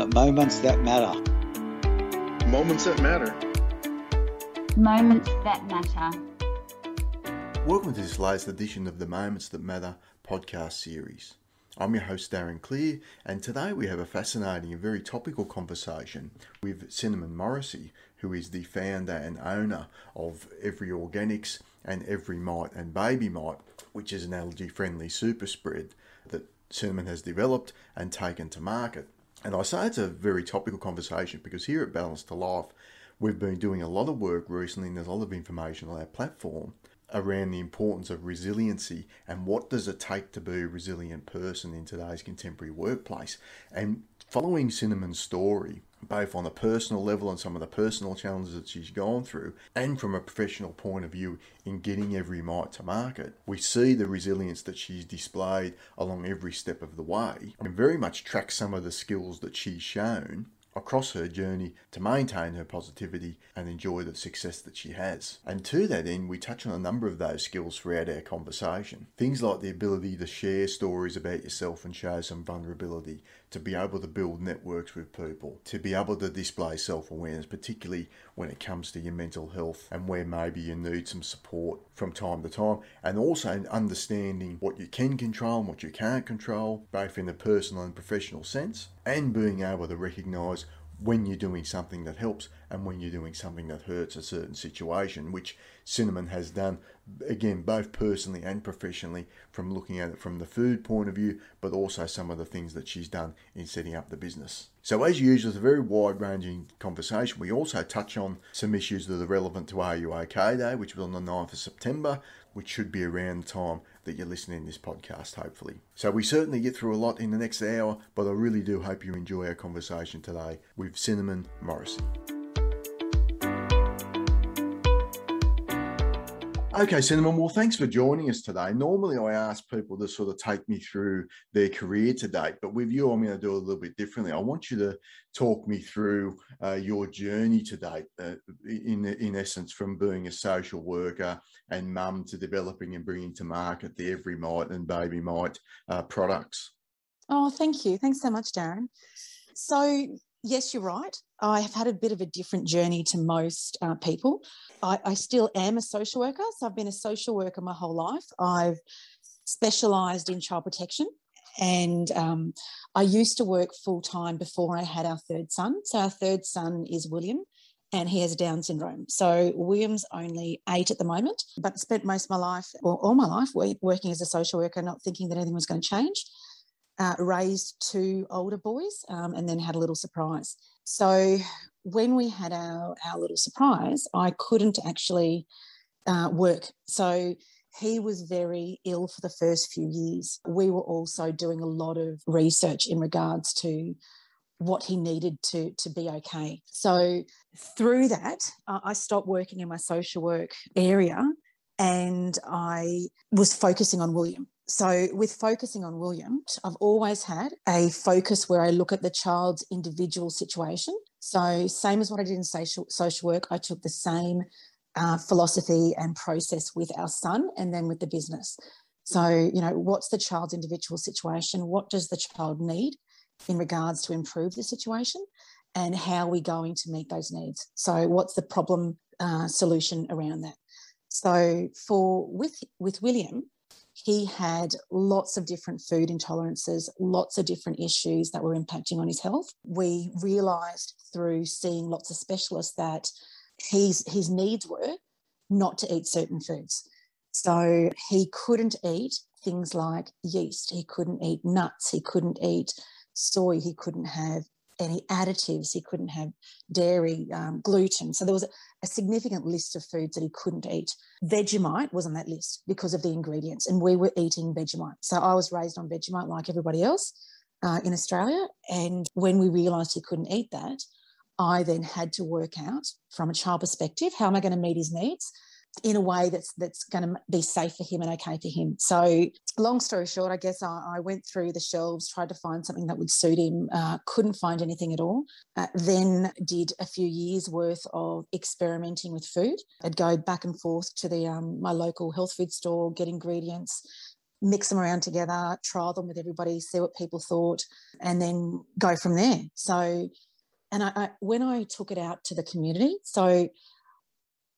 at Moments That Matter. Moments that matter. Moments that matter. Welcome to this latest edition of the Moments That Matter podcast series. I'm your host, Darren Clear, and today we have a fascinating and very topical conversation with Cinnamon Morrissey, who is the founder and owner of Every Organics and Every Mite and Baby Mite, which is an allergy friendly super spread that Cinnamon has developed and taken to market. And I say it's a very topical conversation because here at Balance to Life, we've been doing a lot of work recently and there's a lot of information on our platform around the importance of resiliency and what does it take to be a resilient person in today's contemporary workplace. And following Cinnamon's story, both on a personal level and some of the personal challenges that she's gone through, and from a professional point of view in getting every mite to market, we see the resilience that she's displayed along every step of the way and very much track some of the skills that she's shown across her journey to maintain her positivity and enjoy the success that she has. And to that end, we touch on a number of those skills throughout our conversation. Things like the ability to share stories about yourself and show some vulnerability, to be able to build networks with people, to be able to display self awareness, particularly when it comes to your mental health and where maybe you need some support from time to time, and also understanding what you can control and what you can't control, both in the personal and professional sense, and being able to recognize when you're doing something that helps and when you're doing something that hurts a certain situation, which Cinnamon has done, again, both personally and professionally, from looking at it from the food point of view, but also some of the things that she's done in setting up the business. So, as usual, it's a very wide ranging conversation. We also touch on some issues that are relevant to Are You OK Day, which was on the 9th of September, which should be around the time that you're listening to this podcast, hopefully. So we certainly get through a lot in the next hour, but I really do hope you enjoy our conversation today with Cinnamon Morrissey. Okay, Cinnamon, well, thanks for joining us today. Normally, I ask people to sort of take me through their career to date, but with you, I'm going to do a little bit differently. I want you to talk me through uh, your journey to date, uh, in, in essence, from being a social worker and mum to developing and bringing to market the Every Mite and Baby Mite uh, products. Oh, thank you. Thanks so much, Darren. So, yes, you're right. I have had a bit of a different journey to most uh, people. I, I, still am a social worker. So I've been a social worker my whole life. I've specialised in child protection. And um, I used to work full time before I had our third son. So our third son is William and he has Down syndrome. So William's only eight at the moment, but spent most of my life, or all my life, working as a social worker, not thinking that anything was going to change uh, raised two older boys um, and then had a little surprise. So when we had our, our little surprise, I couldn't actually uh, work. So he was very ill for the first few years. We were also doing a lot of research in regards to what he needed to, to be okay. So through that, uh, I stopped working in my social work area and I was focusing on William. So, with focusing on William, I've always had a focus where I look at the child's individual situation. So, same as what I did in social, social work, I took the same uh, philosophy and process with our son and then with the business. So, you know, what's the child's individual situation? What does the child need in regards to improve the situation? And how are we going to meet those needs? So, what's the problem uh, solution around that? So, for with with William, he had lots of different food intolerances, lots of different issues that were impacting on his health. We realized through seeing lots of specialists that his, his needs were not to eat certain foods. So he couldn't eat things like yeast, he couldn't eat nuts, he couldn't eat soy, he couldn't have any additives, he couldn't have dairy, um, gluten. So there was a, significant list of foods that he couldn't eat. Vegemite was on that list because of the ingredients, and we were eating Vegemite. So I was raised on Vegemite like everybody else uh, in Australia. And when we realised he couldn't eat that, I then had to work out from a child perspective how am I going to meet his needs in a way that's that's going to be safe for him and okay for him. So, long story short, I guess I, I went through the shelves, tried to find something that would suit him, uh, couldn't find anything at all. Uh, then did a few years worth of experimenting with food. I'd go back and forth to the um, my local health food store, get ingredients, mix them around together, trial them with everybody, see what people thought, and then go from there. So, and I, I when I took it out to the community, so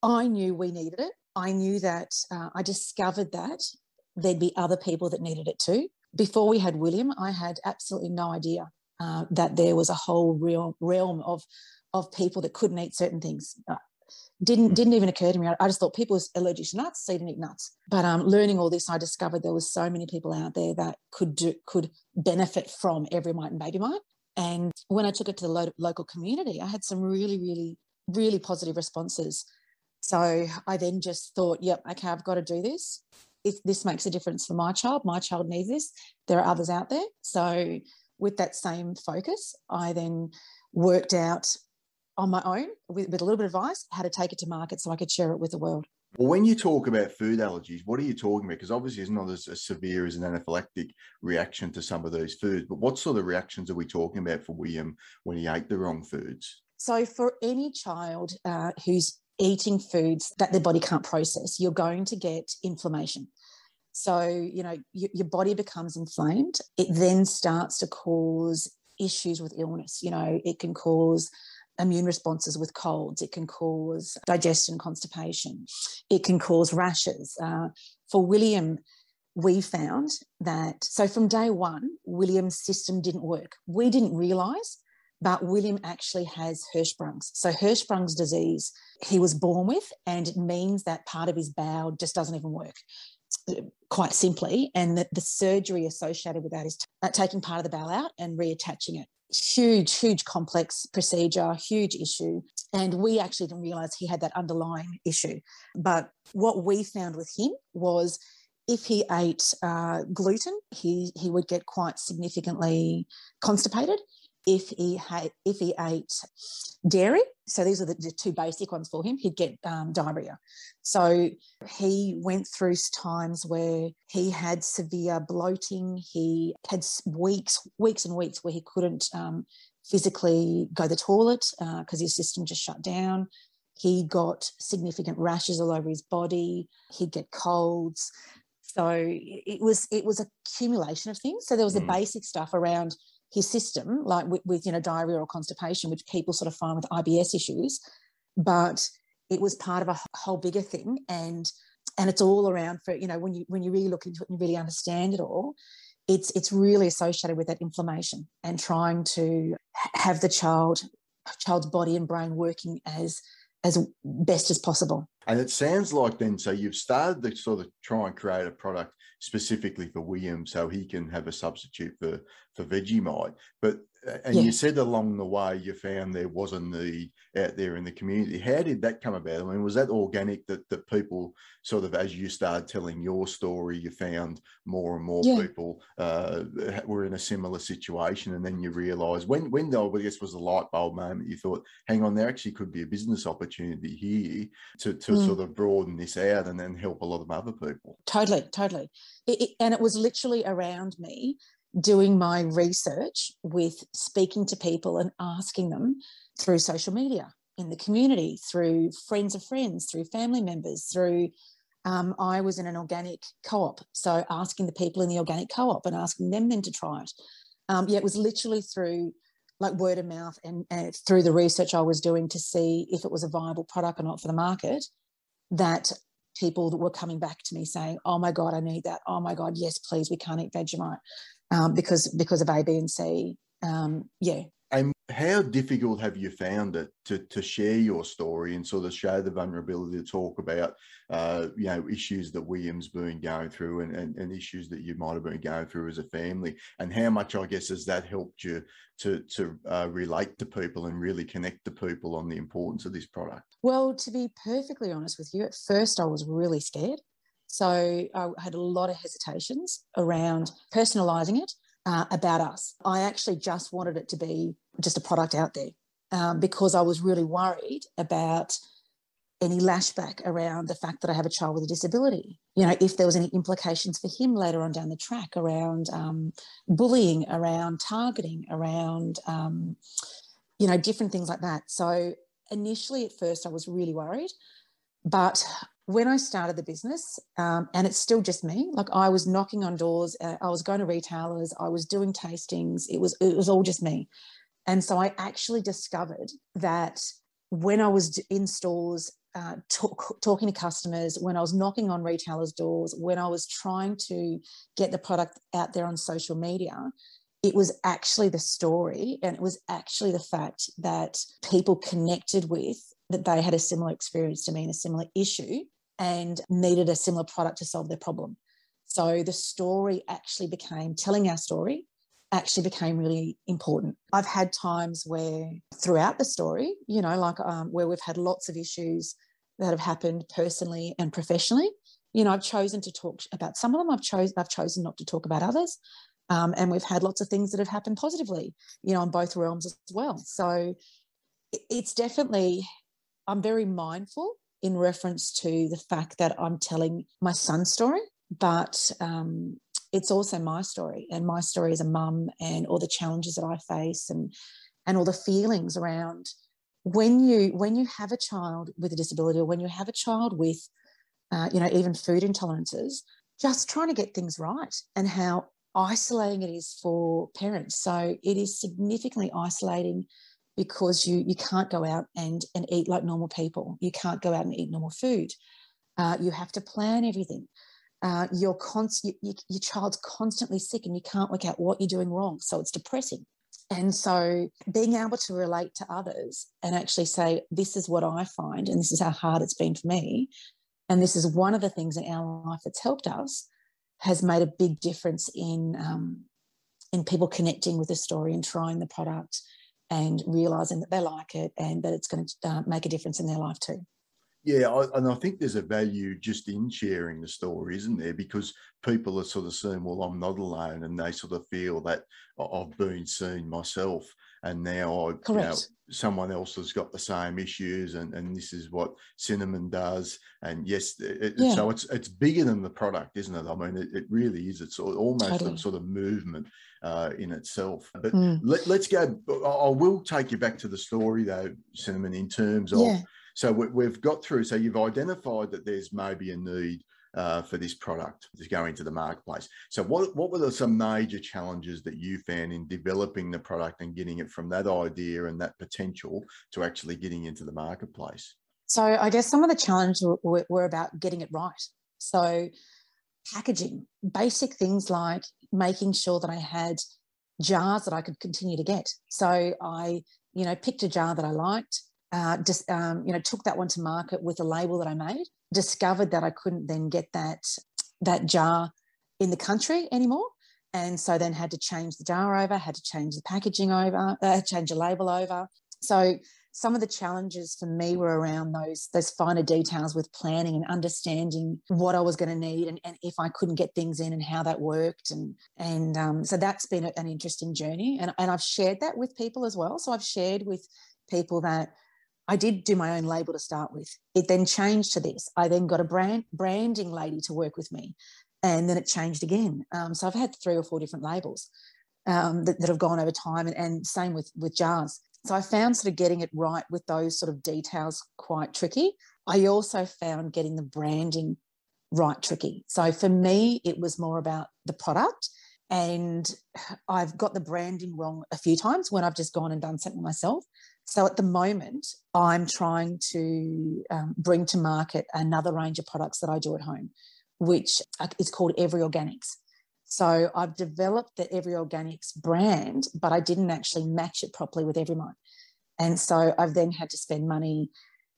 I knew we needed it. I knew that uh, I discovered that there'd be other people that needed it too. Before we had William, I had absolutely no idea uh, that there was a whole real realm of of people that couldn't eat certain things. Uh, didn't hmm. didn't even occur to me. I, I just thought people was allergic to nuts, so you didn't eat nuts. But um, learning all this, I discovered there was so many people out there that could do, could benefit from every mite and baby mite. And when I took it to the lo- local community, I had some really, really, really positive responses. So I then just thought, yep, okay, I've got to do this. If this makes a difference for my child, my child needs this. There are others out there. So with that same focus, I then worked out on my own with, with a little bit of advice how to take it to market so I could share it with the world. Well, when you talk about food allergies, what are you talking about? Because obviously it's not as, as, severe as an anaphylactic reaction to some of those foods, but what sort of reactions are we talking about for William when he ate the wrong foods? So, for any child uh, who's eating foods that their body can't process, you're going to get inflammation. So, you know, y- your body becomes inflamed. It then starts to cause issues with illness. You know, it can cause immune responses with colds. It can cause digestion constipation. It can cause rashes. Uh, for William, we found that, so from day one, William's system didn't work. We didn't realize, but William actually has Hirschsprung's. So Hirschsprung's disease, he was born with, and it means that part of his bowel just doesn't even work quite simply, and that the surgery associated with that is t- uh, taking part of the bowel out and reattaching it huge, huge complex procedure, huge issue. And we actually didn't realize he had that underlying issue. But what we found with him was if he ate uh, gluten, he, he would get quite significantly constipated if he had if he ate dairy. So these are the, the two basic ones for him. He'd get um, diarrhea. So he went through times where he had severe bloating. He had weeks weeks and weeks where he couldn't um, physically go to the toilet because uh, his system just shut down. He got significant rashes all over his body. He'd get colds. So it was it was accumulation of things. So there was mm. the basic stuff around his system, like with, with, you know diarrhea or constipation, which people sort of find with IBS issues, but it was part of a whole bigger thing, and and it's all around for you know when you when you really look into it and really understand it all, it's it's really associated with that inflammation and trying to have the child child's body and brain working as as best as possible. And it sounds like then, so you've started to sort of try and create a product specifically for William so he can have a substitute for, for Vegemite. But and yeah. you said along the way you found there wasn't the out there in the community. How did that come about? I mean, was that organic that, that people sort of, as you started telling your story, you found more and more yeah. people uh, were in a similar situation, and then you realised when when though I guess was the light bulb moment you thought, hang on, there actually could be a business opportunity here to to mm. sort of broaden this out and then help a lot of other people. Totally, totally, it, it, and it was literally around me doing my research with speaking to people and asking them through social media in the community, through friends of friends, through family members, through um, I was in an organic co-op, so asking the people in the organic co-op and asking them then to try it. Um, yeah, it was literally through like word of mouth and, and through the research I was doing to see if it was a viable product or not for the market that people that were coming back to me saying, "Oh my God, I need that. Oh my God, yes, please, we can't eat Vegemite um, because because of A, B, and C. Um, yeah. And how difficult have you found it to to share your story and sort of show the vulnerability to talk about uh, you know issues that William's been going through and, and, and issues that you might have been going through as a family and how much I guess has that helped you to to uh, relate to people and really connect to people on the importance of this product? Well, to be perfectly honest with you, at first I was really scared. So I had a lot of hesitations around personalizing it uh, about us. I actually just wanted it to be just a product out there um, because I was really worried about any lashback around the fact that I have a child with a disability. You know, if there was any implications for him later on down the track around um, bullying, around targeting, around, um, you know, different things like that. So initially, at first, I was really worried. But when I started the business, um, and it's still just me, like I was knocking on doors, uh, I was going to retailers, I was doing tastings. It was it was all just me, and so I actually discovered that when I was in stores, uh, talk, talking to customers, when I was knocking on retailers' doors, when I was trying to get the product out there on social media, it was actually the story and it was actually the fact that people connected with that they had a similar experience to me and a similar issue and needed a similar product to solve their problem. So the story actually became telling our story actually became really important. I've had times where throughout the story, you know, like um, where we've had lots of issues that have happened personally and professionally. You know, I've chosen to talk about some of them. I've chosen I've chosen not to talk about others. Um, and we've had lots of things that have happened positively, you know, in both realms as well. So it's definitely, I'm very mindful in reference to the fact that I'm telling my son's story, but um, it's also my story and my story as a mum and all the challenges that I face and and all the feelings around when you when you have a child with a disability or when you have a child with uh, you know even food intolerances just trying to get things right and how isolating it is for parents. So it is significantly isolating because you you can't go out and and eat like normal people. You can't go out and eat normal food. Uh, you have to plan everything. Uh, your, const- you, you, your child's constantly sick and you can't work out what you're doing wrong. So it's depressing. And so being able to relate to others and actually say, this is what I find, and this is how hard it's been for me. And this is one of the things in our life that's helped us has made a big difference in um, in people connecting with the story and trying the product and realizing that they like it and that it's going to uh, make a difference in their life too. Yeah, I, and I think there's a value just in sharing the story, isn't there? Because people are sort of saying, "Well, I'm not alone," and they sort of feel that I've been seen myself, and now I. You know, someone else has got the same issues, and, and this is what cinnamon does. And yes, it, yeah. so it's it's bigger than the product, isn't it? I mean, it, it really is. It's almost totally. a sort of movement uh, in itself. But mm. let, us go. I will take you back to the story, though, cinnamon, in terms of. Yeah so we, have got through. So you've identified that there's maybe a need uh, for this product to go into the marketplace. So what what were the, some major challenges that you found in developing the product and getting it from that idea and that potential to actually getting into the marketplace? So I guess some of the challenges were, were about getting it right. So packaging, basic things like making sure that I had jars that I could continue to get. So I, you know, picked a jar that I liked, uh, just um, you know took that one to market with a label that I made. Discovered that I couldn't then get that that jar in the country anymore, and so then had to change the jar over, had to change the packaging over, uh, change the label over. So some of the challenges for me were around those those finer details with planning and understanding what I was going to need and, and if I couldn't get things in and how that worked and and um, so that's been an interesting journey and, and I've shared that with people as well so I've shared with people that I did do my own label to start with. It then changed to this. I then got a brand branding lady to work with me, and then it changed again. Um, so I've had three or four different labels um, that, that, have gone over time, and, and same with with jars. So I found sort of getting it right with those sort of details quite tricky. I also found getting the branding right tricky. So for me, it was more about the product. And I've got the branding wrong a few times when I've just gone and done something myself. So at the moment, I'm trying to um, bring to market another range of products that I do at home, which is called Every Organics. So I've developed the Every Organics brand, but I didn't actually match it properly with Every Mite. And so I've then had to spend money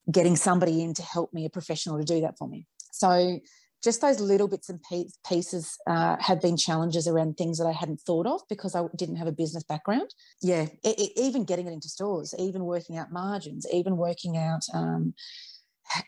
getting somebody in to help me, a professional, to do that for me. So just those little bits and pieces uh, have been challenges around things that I hadn't thought of because I didn't have a business background. Yeah, it, it, even getting it into stores, even working out margins, even working out um,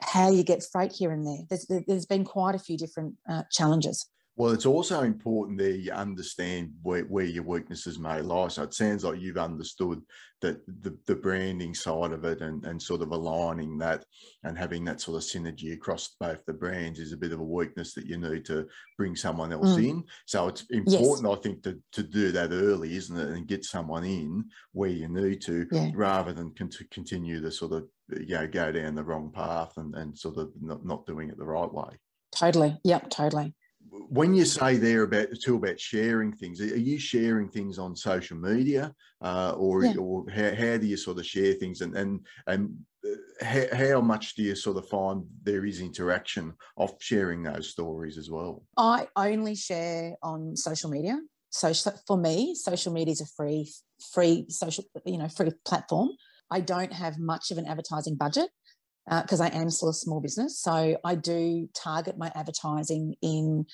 how you get freight here and there. There's, there's been quite a few different uh, challenges. Well, it's also important there you understand where, where your weaknesses may lie. So it sounds like you've understood that the, the branding side of it and, and sort of aligning that and having that sort of synergy across both the brands is a bit of a weakness that you need to bring someone else mm. in. So it's important, yes. I think, to, to do that early, isn't it? And get someone in where you need to yeah. rather than con- to continue to sort of you know, go down the wrong path and, and sort of not, not doing it the right way. Totally. Yep, totally when you say there about too about sharing things, are you sharing things on social media, uh, or yeah. or how, how do you sort of share things, and and and uh, how, how much do you sort of find there is interaction of sharing those stories as well? I only share on social media. So for me, social media is a free free social you know free platform. I don't have much of an advertising budget because uh, I am still a small business. So I do target my advertising in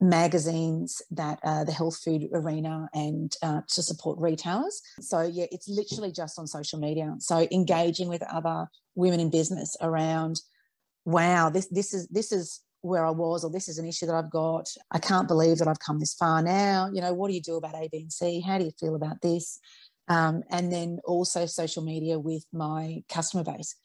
magazines that uh, the health food arena and uh, to support retailers. So yeah, it's literally just on social media. So engaging with other women in business around, wow, this this is this is where I was, or this is an issue that I've got. I can't believe that I've come this far now. You know, what do you do about A, B, and C? How do you feel about this? Um, and then also social media with my customer base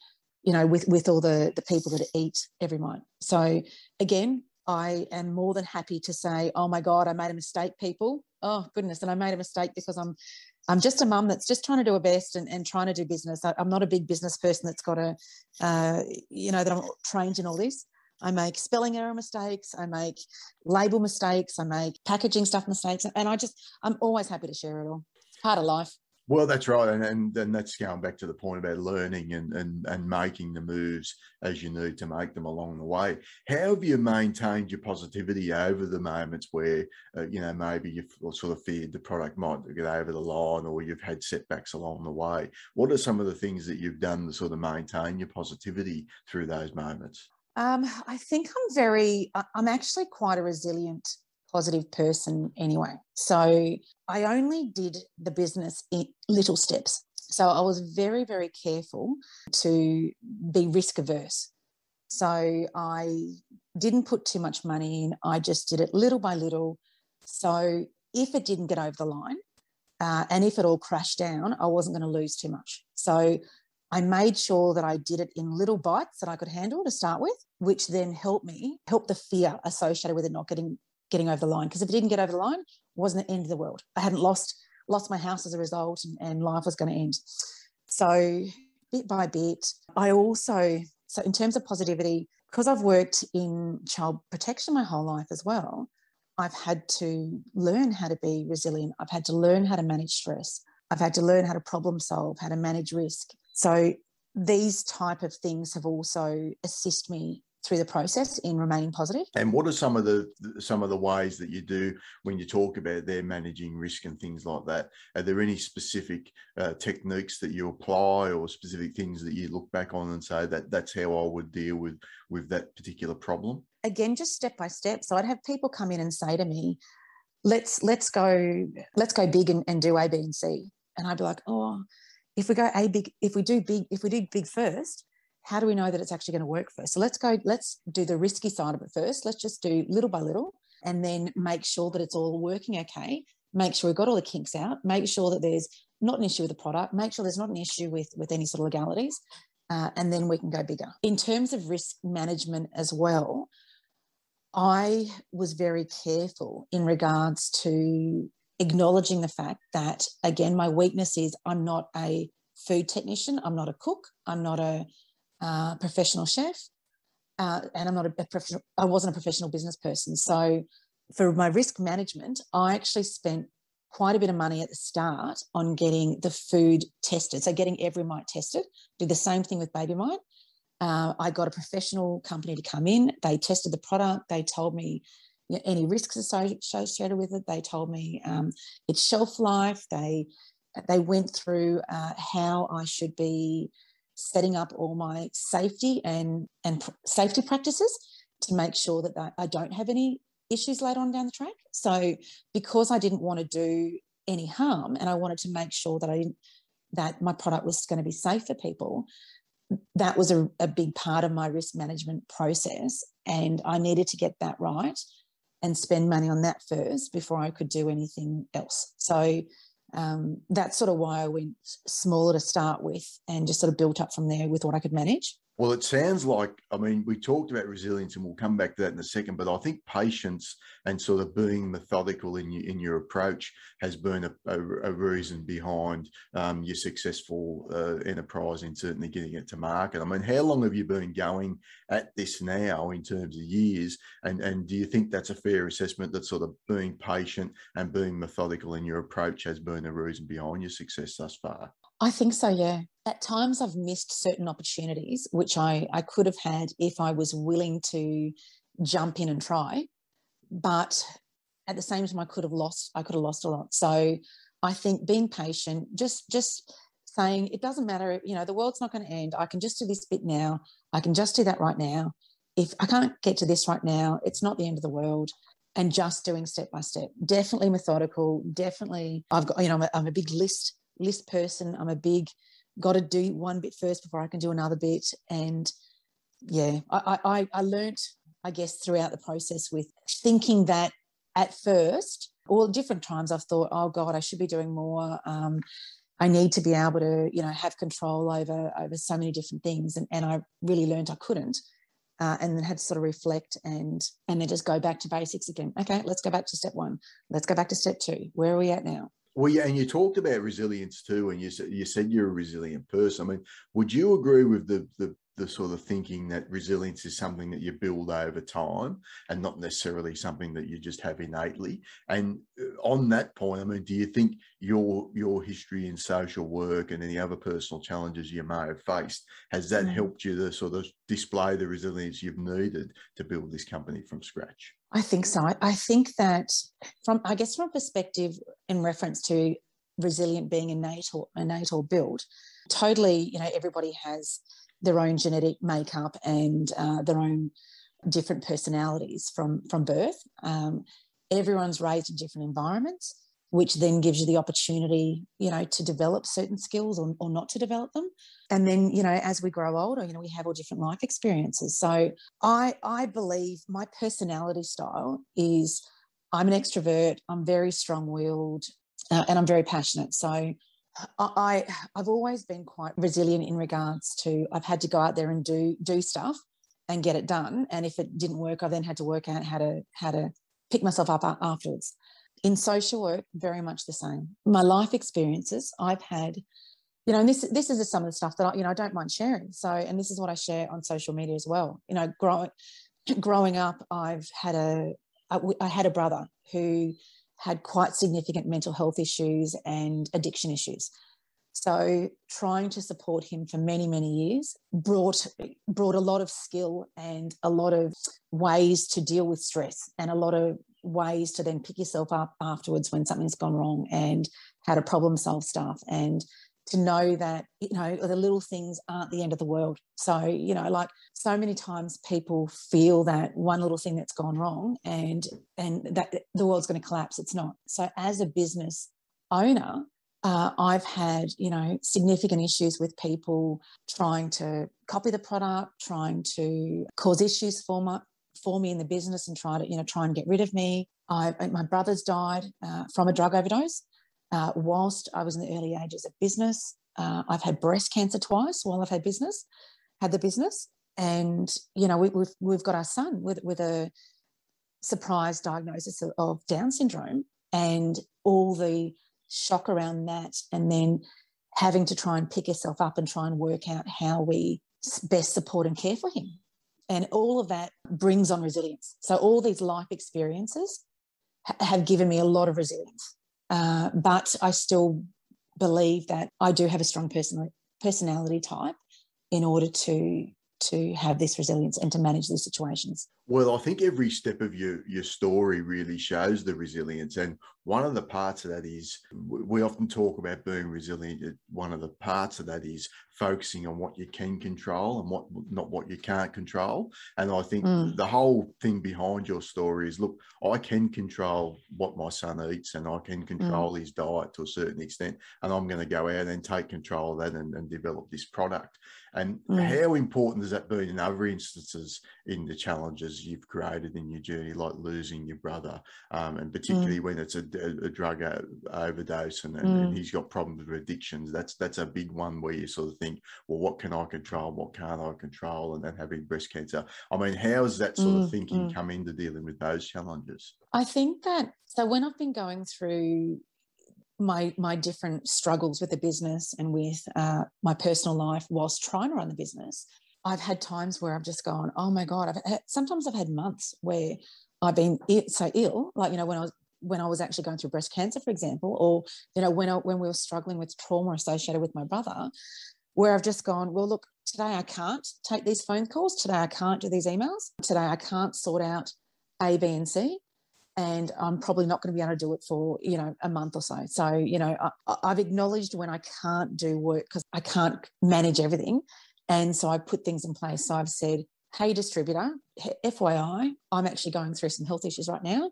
you know, with with all the the people that eat every mite. So again, I am more than happy to say, "Oh my God, I made a mistake, people." Oh goodness, and I made a mistake because I'm I'm just a mum that's just trying to do her best and, and trying to do business. I, am not a big business person that's got a, uh, you know, that I'm trained in all this. I make spelling error mistakes. I make label mistakes. I make packaging stuff mistakes. And I just, I'm always happy to share it all. It's part of life. Well, that's right, and, and that's going back to the point about learning and and and making the moves as you need to make them along the way. How have you maintained your positivity over the moments where uh, you know maybe you've sort of feared the product might get over the line, or you've had setbacks along the way? What are some of the things that you've done to sort of maintain your positivity through those moments? Um, I think I'm very. I'm actually quite a resilient positive person anyway. So I only did the business in little steps. So I was very, very careful to be risk averse. So I didn't put too much money in. I just did it little by little. So if it didn't get over the line uh, and if it all crashed down, I wasn't going to lose too much. So I made sure that I did it in little bites that I could handle to start with, which then helped me help the fear associated with it not getting getting over the line. Because if it didn't get over the line, it wasn't the end of the world. I hadn't lost lost my house as a result, and, and life was going to end. So bit by bit, I also so in terms of positivity, because I've worked in child protection my whole life as well. I've had to learn how to be resilient. I've had to learn how to manage stress. I've had to learn how to problem solve, how to manage risk. So these type of things have also assist me through the process in remaining positive. And what are some of the some of the ways that you do when you talk about their managing risk and things like that? Are there any specific uh, techniques that you apply, or specific things that you look back on and say that that's how I would deal with with that particular problem? Again, just step by step. So I'd have people come in and say to me, "Let's let's go let's go big and, and do A, B, and C," and I'd be like, "Oh." If we go a big, if we do big, if we do big first, how do we know that it's actually going to work first? So let's go, let's do the risky side of it first. Let's just do little by little and then make sure that it's all working okay. Make sure we've got all the kinks out. Make sure that there's not an issue with the product. Make sure there's not an issue with, with any sort of legalities. Uh, and then we can go bigger. In terms of risk management as well, I was very careful in regards to acknowledging the fact that, again, my weakness is I'm not a food technician, I'm not a cook, I'm not a uh, professional chef, uh, and I'm not a, a professional. I wasn't a professional business person, so for my risk management, I actually spent quite a bit of money at the start on getting the food tested. So getting every mite tested. Do the same thing with baby mite. Uh, I got a professional company to come in. They tested the product. They told me you know, any risks associated with it. They told me um, its shelf life. They they went through uh, how I should be setting up all my safety and and safety practices to make sure that I don't have any issues later on down the track. So because I didn't want to do any harm and I wanted to make sure that I didn't that my product was going to be safe for people, that was a, a big part of my risk management process. And I needed to get that right and spend money on that first before I could do anything else. So um, that's sort of why I went smaller to start with and just sort of built up from there with what I could manage. Well, it sounds like, I mean, we talked about resilience and we'll come back to that in a second, but I think patience and sort of being methodical in your, in your approach has been a, a, a reason behind um, your successful uh, enterprise in certainly getting it to market. I mean, how long have you been going at this now in terms of years? And, and do you think that's a fair assessment that sort of being patient and being methodical in your approach has been a reason behind your success thus far? I think so, yeah. At times I've missed certain opportunities, which I, I could have had if I was willing to jump in and try. But at the same time I could have lost, I could have lost a lot. So I think being patient, just just saying it doesn't matter, you know, the world's not going to end. I can just do this bit now. I can just do that right now. If I can't get to this right now, it's not the end of the world and just doing step by step. Definitely methodical. Definitely, I've got, you know, I'm a, I'm a big list list person. I'm a big got to do one bit first before I can do another bit. And yeah, I, I, I learned, I guess, throughout the process with thinking that at first, or different times I've thought, oh God, I should be doing more. Um, I need to be able to, you know, have control over over so many different things. And, and I really learned I couldn't. Uh, and then had to sort of reflect and and then just go back to basics again. Okay, let's go back to step one. Let's go back to step two. Where are we at now? Well, yeah, and you talked about resilience too, and you said you said you're a resilient person. I mean, would you agree with the the the sort of thinking that resilience is something that you build over time and not necessarily something that you just have innately. And uh, on that point, I mean, do you think your your history in social work and any other personal challenges you may have faced has that mm. helped you to sort of display the resilience you've needed to build this company from scratch? I think so. I think that from I guess from a perspective in reference to resilient being innate or innate or built, totally, you know, everybody has their own genetic makeup and uh, their own different personalities from from birth. Um, everyone's raised in different environments, which then gives you the opportunity, you know, to develop certain skills or, or not to develop them. And then, you know, as we grow older, you know, we have all different life experiences. So I I believe my personality style is I'm an extrovert. I'm very strong-willed, uh, and I'm very passionate. So I I've always been quite resilient in regards to I've had to go out there and do do stuff and get it done. And if it didn't work, I then had to work out how to how to pick myself up afterwards. In social work, very much the same. My life experiences, I've had, you know, and this this is some of the stuff that I, you know I don't mind sharing. So, and this is what I share on social media as well. You know, growing growing up, I've had a I, I had a brother who had quite significant mental health issues and addiction issues. So trying to support him for many, many years brought brought a lot of skill and a lot of ways to deal with stress and a lot of ways to then pick yourself up afterwards when something's gone wrong and how to problem solve stuff and to know that you know the little things aren't the end of the world. So you know like so many times people feel that one little thing that's gone wrong and and that the world's going to collapse. It's not. So as a business owner uh, I've had, you know, significant issues with people trying to copy the product, trying to cause issues for my, for me in the business and try to, you know, try and get rid of me. I, my brother's died uh, from a drug overdose uh, whilst I was in the early ages of business. Uh, I've had breast cancer twice while I've had business, had the business, and you know we, we've, we've got our son with with a surprise diagnosis of, of Down syndrome, and all the shock around that, and then having to try and pick yourself up and try and work out how we best support and care for him. And all of that brings on resilience. So, all these life experiences have given me a lot of resilience. Uh, but I still believe that I do have a strong personality personality type in order to to have this resilience and to manage these situations. Well, I think every step of your your story really shows the resilience, and one of the parts of that is we often talk about being resilient. One of the parts of that is focusing on what you can control and what not what you can't control. And I think mm. the whole thing behind your story is look, I can control what my son eats, and I can mm. control mm. his diet to a certain extent, and I'm going to go out and take control of that and, and develop this product. And mm. how important has that been in other instances in the challenges? You've created in your journey, like losing your brother, um, and Mm. particularly when it's a, a, drug overdose and, and, Mm. and he's got problems with addictions. That's that's a big one where you sort of think, well, what can I control? What can't I control? And then having breast cancer. I mean, how has that sort of Mm, thinking mm. come into dealing with those challenges? I think that so when I've been going through my my different struggles with the business and with uh, my personal life whilst trying to run the business, I've had times where I've just gone, oh my god! I've had, sometimes I've had months where I've been so ill, like you know when I was when I was actually going through breast cancer, for example, or you know when I, when we were struggling with trauma associated with my brother, where I've just gone, well, look, today I can't take these phone calls. Today I can't do these emails. Today I can't sort out A, B, and C. And I'm probably not going to be able to do it for, you know, a month or so. So, you know, I, I've acknowledged when I can't do work because I can't manage everything. And so I put things in place. So I've said, hey, distributor, FYI, I'm actually going through some health issues right now.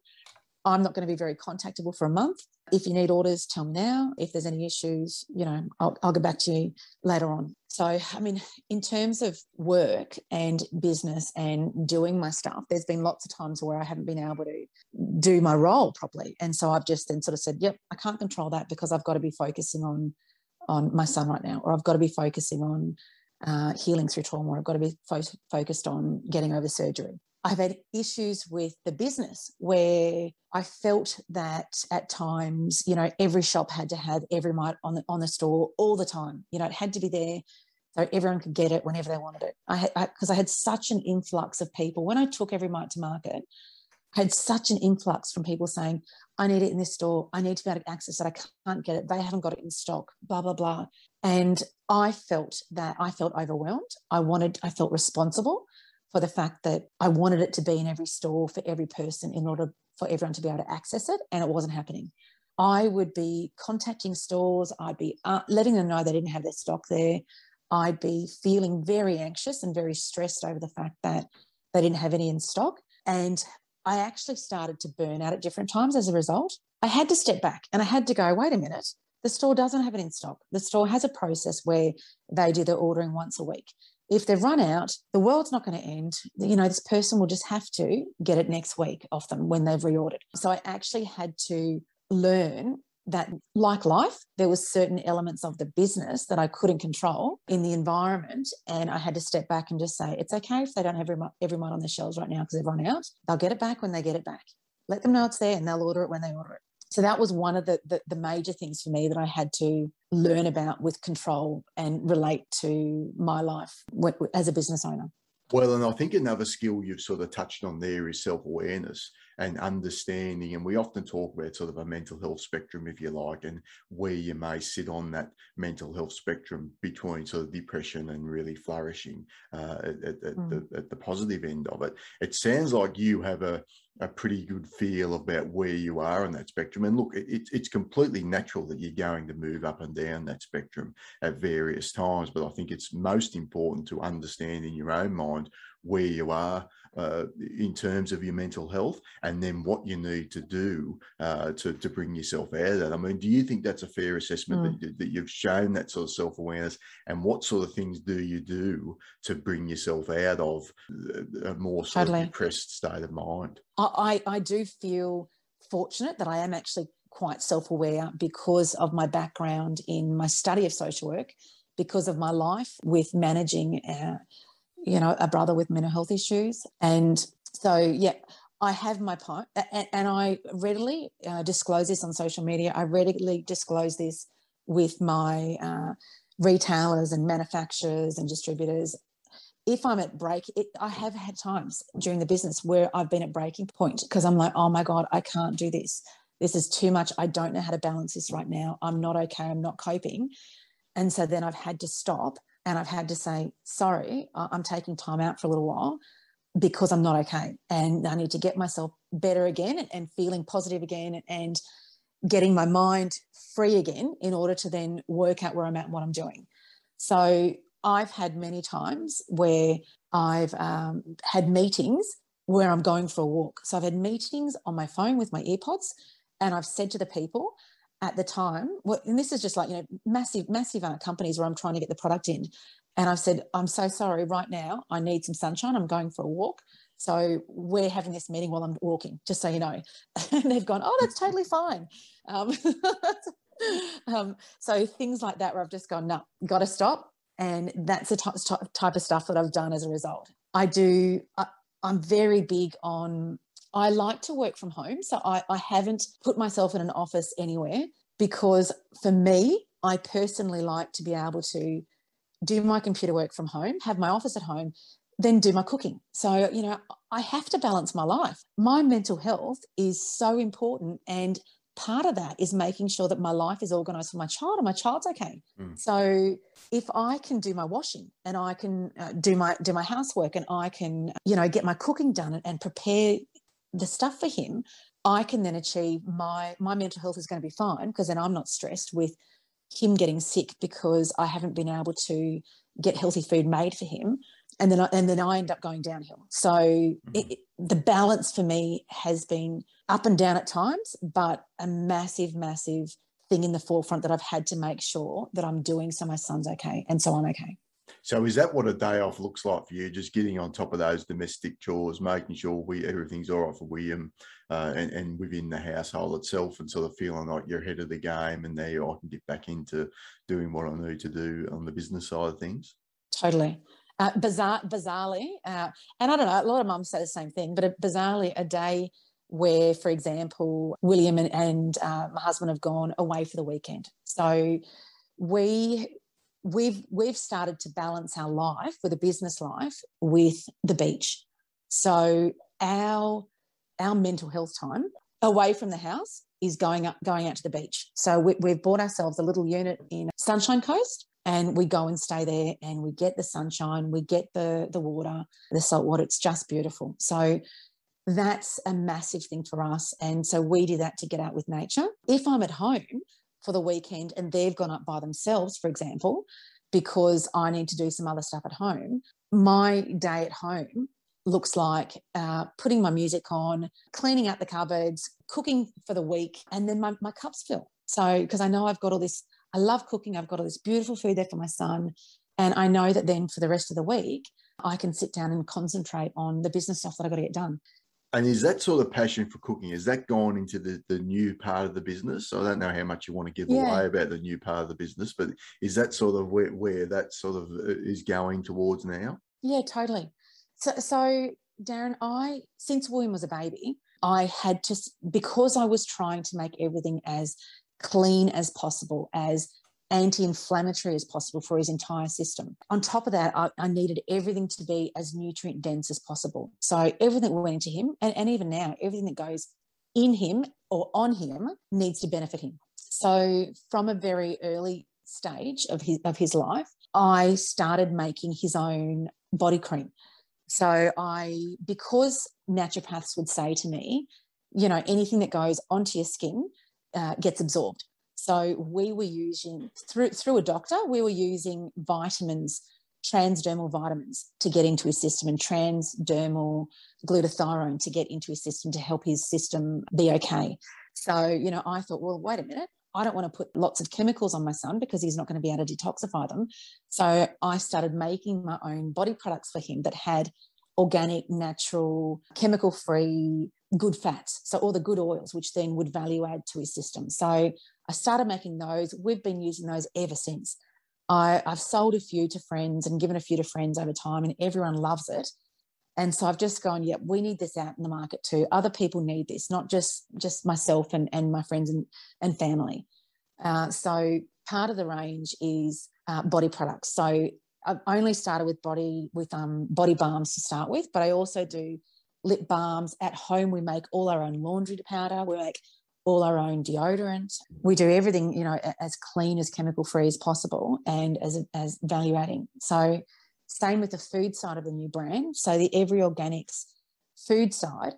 I'm not going to be very contactable for a month. If you need orders, tell me now. If there's any issues, you know, I'll, I'll get back to you later on. So, I mean, in terms of work and business and doing my stuff, there's been lots of times where I haven't been able to do my role properly. And so I've just then sort of said, yep, I can't control that because I've got to be focusing on on my son right now, or I've got to be focusing on uh, healing through trauma, I've got to be fo- focused on getting over surgery. I've had issues with the business where I felt that at times, you know, every shop had to have every mite on the on the store all the time. You know, it had to be there so everyone could get it whenever they wanted it. I had because I, I, had such an influx of people when I took every mite to market. Had such an influx from people saying, "I need it in this store. I need to be able to access it. I can't get it. They haven't got it in stock." Blah blah blah. And I felt that I felt overwhelmed. I wanted. I felt responsible for the fact that I wanted it to be in every store for every person in order for everyone to be able to access it, and it wasn't happening. I would be contacting stores. I'd be uh, letting them know they didn't have their stock there. I'd be feeling very anxious and very stressed over the fact that they didn't have any in stock. And I actually started to burn out at different times as a result. I had to step back and I had to go, wait a minute, the store doesn't have it in stock. The store has a process where they do their ordering once a week. If they've run out, the world's not going to end. You know, this person will just have to get it next week off them when they've reordered. So I actually had to learn that like life there was certain elements of the business that i couldn't control in the environment and i had to step back and just say it's okay if they don't have every, every mite on the shelves right now because they've run out they'll get it back when they get it back. Let them know it's there and they'll order it when they order it. So that was one of the, the, the major things for me that i had to learn about with control and relate to my life as a business owner. Well, and I think another skill you've sort of touched on there is self awareness and understanding. And we often talk about sort of a mental health spectrum, if you like, and where you may sit on that mental health spectrum between sort of depression and really flourishing uh, at, at, mm. the, at the positive end of it. It sounds like you have a, a pretty good feel about where you are on that spectrum. And look, it, it's completely natural that you're going to move up and down that spectrum at various times. But I think it's most important to understand in your own mind where you are uh, in terms of your mental health and then what you need to do uh, to, to bring yourself out of that. I mean, do you think that's a fair assessment mm. that, that you've shown that sort of self awareness? And what sort of things do you do to bring yourself out of a more sort totally. of depressed state of mind? I, I do feel fortunate that I am actually quite self aware because of my background in my study of social work, because of my life with managing. Uh, you know, a brother with mental health issues. And so, yeah, I have my part, and, and I readily uh, disclose this on social media. I readily disclose this with my uh, retailers and manufacturers and distributors. If I'm at break, it, I have had times during the business where I've been at breaking point because I'm like, oh my God, I can't do this. This is too much. I don't know how to balance this right now. I'm not okay. I'm not coping. And so then I've had to stop and I've had to say, sorry, I'm taking time out for a little while because I'm not okay. And I need to get myself better again and, feeling positive again and getting my mind free again in order to then work out where I'm at and what I'm doing. So I've had many times where I've um, had meetings where I'm going for a walk. So I've had meetings on my phone with my earpods, and I've said to the people, at the time, and this is just like, you know, massive, massive companies where I'm trying to get the product in. And I've said, I'm so sorry right now. I need some sunshine. I'm going for a walk. So we're having this meeting while I'm walking, just so you know. And they've gone, oh, that's totally fine. Um, um, so things like that where I've just gone, no, got to stop. And that's the type, type of stuff that I've done as a result. I do, I, I'm very big on, I like to work from home. So I, I haven't put myself in an office anywhere because for me, I personally like to be able to do my computer work from home, have my office at home, then do my cooking. So, you know, I have to balance my life. My mental health is so important. And part of that is making sure that my life is organized for my child and my child's okay. Mm. So if I can do my washing and I can uh, do my do my housework and I can, you know, get my cooking done and, and prepare the stuff for him, I can then achieve my my mental health is going to be fine because then I'm not stressed with him getting sick because I haven't been able to get healthy food made for him and then I, and then I end up going downhill. So mm-hmm. it, the balance for me has been up and down at times, but a massive, massive thing in the forefront that I've had to make sure that I'm doing so my son's okay and so I'm okay. So is that what a day off looks like for you? Just getting on top of those domestic chores, making sure we everything's all right for William, uh, and, and within the household itself, and sort of feeling like you're ahead of the game, and there I can get back into doing what I need to do on the business side of things. Totally. Uh, bizarre, bizarrely, uh, and I don't know, a lot of mums say the same thing, but a, bizarrely, a day where, for example, William and, and uh, my husband have gone away for the weekend. So we we've we've started to balance our life with a business life with the beach. So our our mental health time away from the house is going up going out to the beach. So we, we've bought ourselves a little unit in Sunshine Coast and we go and stay there and we get the sunshine we get the the water the salt water it's just beautiful so that's a massive thing for us and so we do that to get out with nature if i'm at home for the weekend and they've gone up by themselves for example because i need to do some other stuff at home my day at home looks like uh, putting my music on cleaning out the cupboards cooking for the week and then my, my cups fill so because i know i've got all this I love cooking. I've got all this beautiful food there for my son. And I know that then for the rest of the week, I can sit down and concentrate on the business stuff that I've got to get done. And is that sort of passion for cooking, is that gone into the, the new part of the business? I don't know how much you want to give yeah. away about the new part of the business, but is that sort of where, where that sort of uh, is going towards now? Yeah, totally. So, so Darren, I, since William was a baby, I had to, because I was trying to make everything as clean as possible, as anti inflammatory as possible for his entire system. On top of that, I, I, needed everything to be as nutrient dense as possible. So everything went into him, and, and even now, everything that goes in him or on him needs to benefit him. So from a very early stage of his of his life, I started making his own body cream. So I because naturopaths would say to me, you know, anything that goes onto your skin uh, gets absorbed. So we were using through through a doctor, we were using vitamins, transdermal vitamins to get into his system, and transdermal glutathione to get into his system to help his system be okay. So you know, I thought, well, wait a minute. I don't want to put lots of chemicals on my son because he's not going to be able to detoxify them. So I started making my own body products for him that had organic, natural, chemical free, good fats. So, all the good oils, which then would value add to his system. So, I started making those. We've been using those ever since. I, I've sold a few to friends and given a few to friends over time, and everyone loves it. And so I've just gone, yeah, we need this out in the market too. Other people need this, not just just myself and, and my friends and, and family. Uh, so part of the range is uh, body products. So I've only started with body with um, body balms to start with, but I also do lip balms at home. We make all our own laundry powder. We make all our own deodorant. We do everything, you know, as clean as chemical free as possible and as as value adding. So same with the food side of the new brand. So the Every Organics food side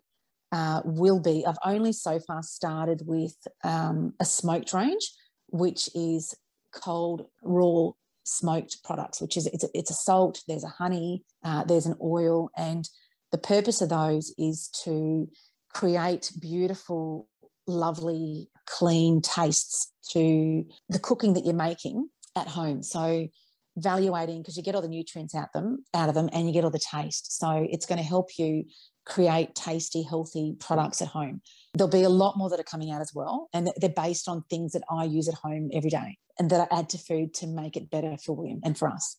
uh, will be. I've only so far started with um, a smoked range, which is cold raw smoked products, which is it's a, it's a salt, there's a honey, uh, there's an oil, and the purpose of those is to create beautiful, lovely, clean tastes to the cooking that you're making at home. So valuating because you get all the nutrients out them out of them and you get all the taste so it's going to help you create tasty healthy products at home there'll be a lot more that are coming out as well and they're based on things that i use at home every day and that i add to food to make it better for william and for us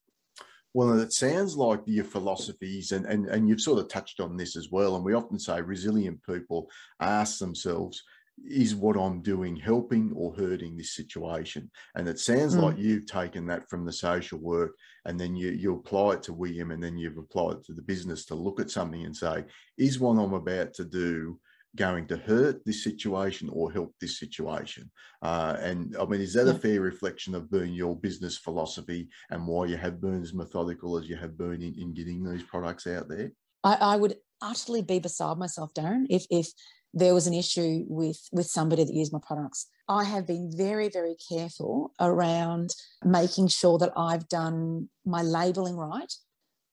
well, it sounds like your philosophies, and, and, and you've sort of touched on this as well. And we often say resilient people ask themselves, is what I'm doing helping or hurting this situation? And it sounds mm. like you've taken that from the social work and then you, you apply it to William and then you've applied it to the business to look at something and say, is what I'm about to do going to hurt this situation or help this situation? Uh, and I mean, is that a fair reflection of being your business philosophy and why you have been as methodical as you have been in, in getting these products out there? I, I would utterly be beside myself, Darren, if if there was an issue with with somebody that used my products. I have been very very careful around making sure that i've done my labeling right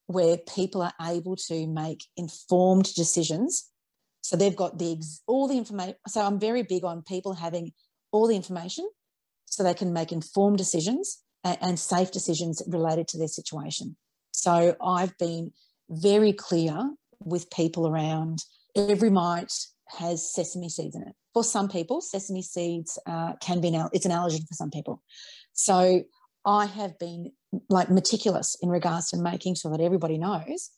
where people are able to make informed decisions. So they've got the all the information so i'm very big on people having all the information so they can make informed decisions and, and safe decisions related to their situation. So i've been very clear with people around every mite has sesame seeds in it. For some people, sesame seeds uh, can be an it's an allergen for some people. So I have been like meticulous in regards to making sure that everybody knows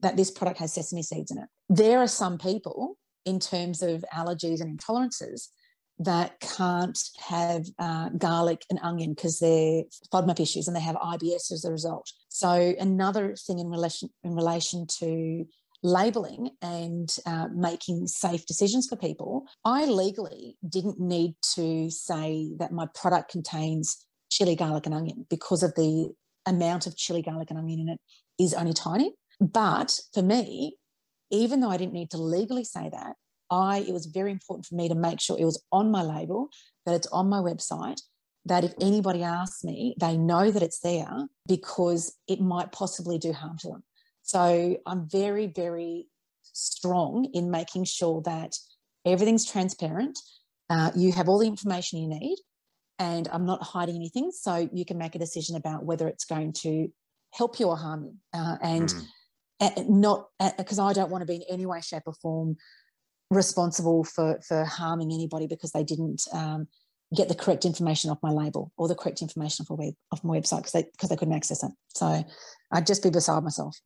that this product has sesame seeds in it. There are some people in terms of allergies and intolerances that can't have uh, garlic and onion because they're FODMAP issues and they have IBS as a result. So another thing in relation in relation to labeling and uh, making safe decisions for people, I legally didn't need to say that my product contains chili, garlic, and onion because of the amount of chili, garlic, and onion in it is only tiny. But for me, even though I didn't need to legally say that, I it was very important for me to make sure it was on my label, that it's on my website, that if anybody asks me, they know that it's there because it might possibly do harm to them. So I'm very, very strong in making sure that everything's transparent. Uh, you have all the information you need, and I'm not hiding anything. So you can make a decision about whether it's going to help you or harm you. Uh, and mm. not because I don't want to be in any way, shape, or form responsible for for harming anybody because they didn't um, get the correct information off my label or the correct information off, web, off my website because they because they couldn't access it. So I'd just be beside myself.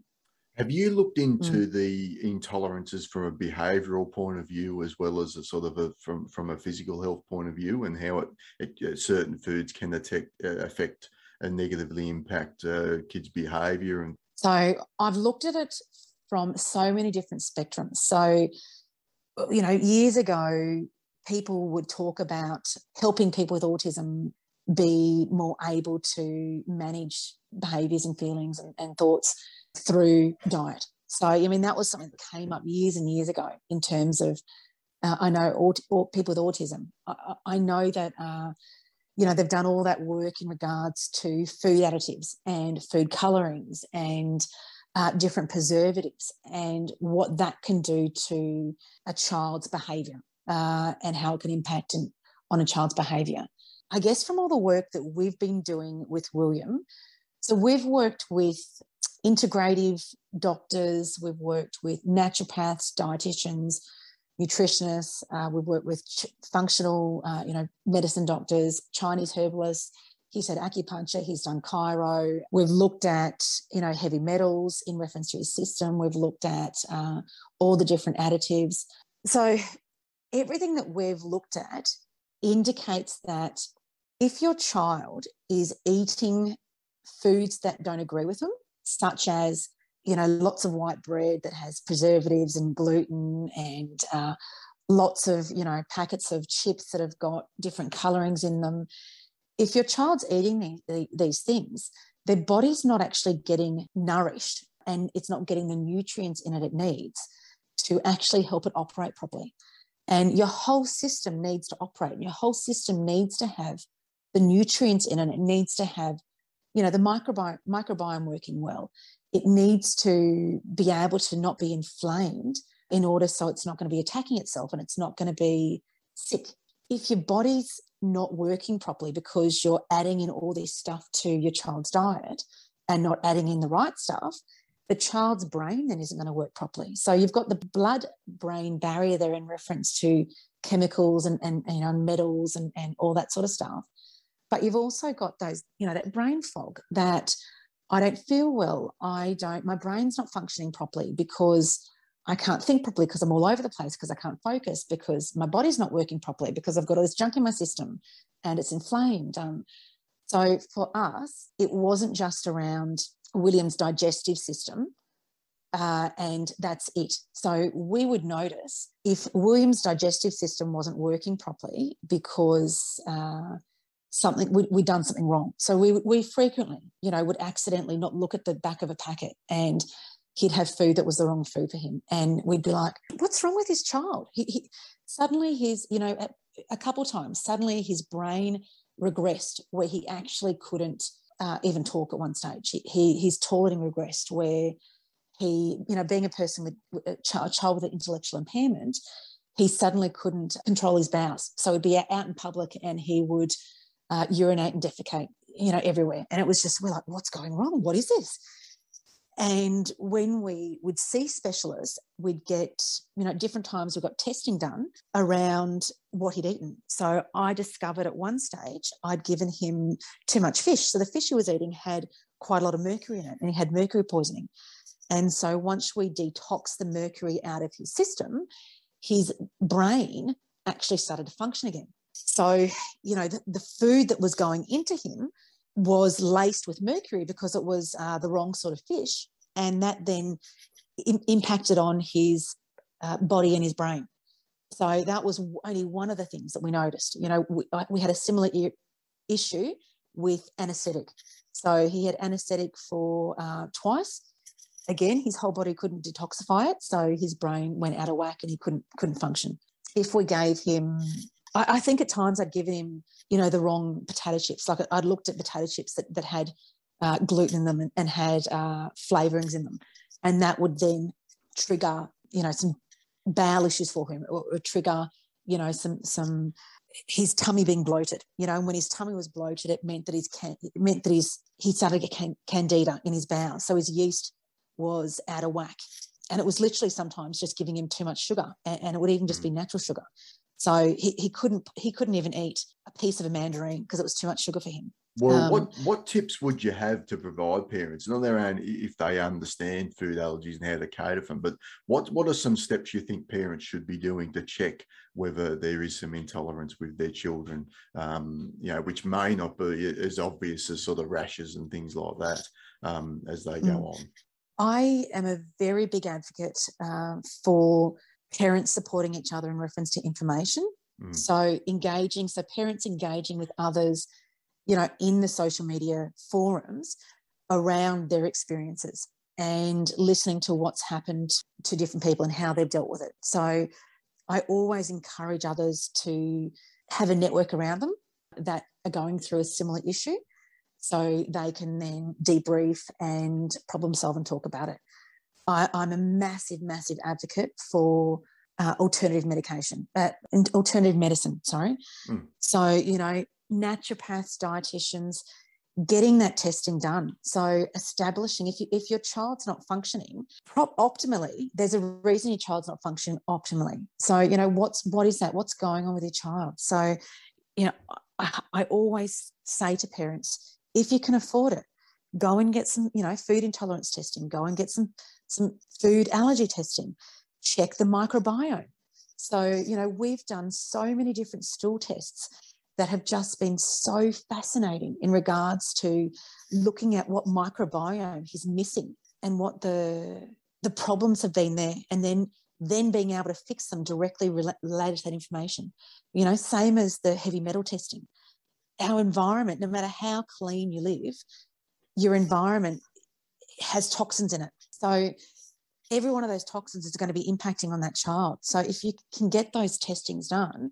Have you looked into mm. the intolerances from a behavioural point of view, as well as a sort of a from from a physical health point of view, and how it, it uh, certain foods can detect, uh, affect and negatively impact uh, kids' behaviour? And so I've looked at it from so many different spectrums. So you know, years ago, people would talk about helping people with autism be more able to manage behaviours and feelings and, and thoughts through diet. So, I mean, that was something that came up years and years ago in terms of, uh, I know aut- or people with autism. I, I know that, uh, you know, they've done all that work in regards to food additives and food colorings and uh, different preservatives and what that can do to a child's behavior uh, and how it can impact on a child's behavior. I guess from all the work that we've been doing with William, so we've worked with integrative doctors, we've worked with naturopaths, dietitians, nutritionists, uh, we've worked with ch- functional, uh, you know, medicine doctors, Chinese herbalists. He's had acupuncture, he's done chiro. We've looked at, you know, heavy metals in reference to his system. We've looked at uh, all the different additives. So everything that we've looked at indicates that if your child is eating foods that don't agree with them, such as you know lots of white bread that has preservatives and gluten and uh, lots of you know packets of chips that have got different colorings in them. If your child's eating these, these things their body's not actually getting nourished and it's not getting the nutrients in it it needs to actually help it operate properly. And your whole system needs to operate and your whole system needs to have the nutrients in it. It needs to have you know the microbiome microbiome working well it needs to be able to not be inflamed in order so it's not going to be attacking itself and it's not going to be sick if your body's not working properly because you're adding in all this stuff to your child's diet and not adding in the right stuff, the child's brain then isn't going to work properly. So you've got the blood brain barrier there in reference to chemicals and, and, you know, metals and, and all that sort of stuff. But you've also got those, you know, that brain fog that I don't feel well. I don't, my brain's not functioning properly because I can't think properly because I'm all over the place because I can't focus because my body's not working properly because I've got all this junk in my system and it's inflamed. Um, so for us, it wasn't just around William's digestive system. Uh, and that's it. So we would notice if William's digestive system wasn't working properly because uh, something we, we'd done something wrong. So we we frequently, you know, would accidentally not look at the back of a packet and he'd have food that was the wrong food for him, and we'd be like, "What's wrong with this child?" He, he suddenly his, you know, a, a couple times suddenly his brain regressed where he actually couldn't uh, even talk at one stage. He, he his tolerating regressed where he, you know, being a person with a child, a child with an intellectual impairment, he suddenly couldn't control his bowels. So he'd be out in public and he would uh, urinate and defecate, you know, everywhere. And it was just, we're like, what's going wrong? What is this? And when we would see specialists, we'd get, you know, different times we got testing done around what he'd eaten. So I discovered at one stage I'd given him too much fish. So the fish he was eating had quite a lot of mercury in it and he had mercury poisoning. And so once we detoxed the mercury out of his system, his brain actually started to function again. So, you know, the, the food that was going into him was laced with mercury because it was uh, the wrong sort of fish. And that then Im- impacted on his uh, body and his brain. So that was only one of the things that we noticed. You know, we, we had a similar I- issue with anesthetic. So he had anesthetic for uh, twice. Again, his whole body couldn't detoxify it, so his brain went out of whack and he couldn't couldn't function. If we gave him I, I, think at times I'd given him, you know, the wrong potato chips. Like I'd looked at potato chips that, that had uh, gluten in them and, and had uh, flavorings in them. And that would then trigger, you know, some bowel issues for him or, or trigger, you know, some, some, his tummy being bloated, you know, and when his tummy was bloated, it meant that his can, it meant that his he started to get can, candida in his bowels, so his yeast was out of whack, and it was literally sometimes just giving him too much sugar, and, and it would even just be mm. natural sugar. So he, he couldn't he couldn't even eat a piece of a mandarin because it was too much sugar for him. Well, um, what what tips would you have to provide parents, not their own, if they understand food allergies and how to cater for them, but what what are some steps you think parents should be doing to check whether there is some intolerance with their children, um, you know, which may not be as obvious as sort of rashes and things like that um, as they go mm. on. I am a very big advocate uh, for parents supporting each other in reference to information. Mm. So engaging, so parents engaging with others, you know, in the social media forums around their experiences and listening to what's happened to different people and how they've dealt with it. So I always encourage others to have a network around them that are going through a similar issue so they can then debrief and problem solve and talk about it. I, am a massive, massive advocate for uh, alternative medication, uh, alternative medicine. Sorry. Mm. So you know, naturopaths, dietitians, getting that testing done. So establishing if you, if your child's not functioning prop optimally, there's a reason your child's not functioning optimally. So you know what's what is that? What's going on with your child? So you know, I, I always say to parents, if you can afford it, go and get some you know food intolerance testing. Go and get some some food allergy testing, check the microbiome. So, you know, we've done so many different stool tests that have just been so fascinating in regards to looking at what microbiome he's missing and what the the problems have been there and then then being able to fix them directly related to that information. You know same as the heavy metal testing. Our environment no matter how clean you live your environment has toxins in it so every one of those toxins is going to be impacting on that child. So if you can get those testings done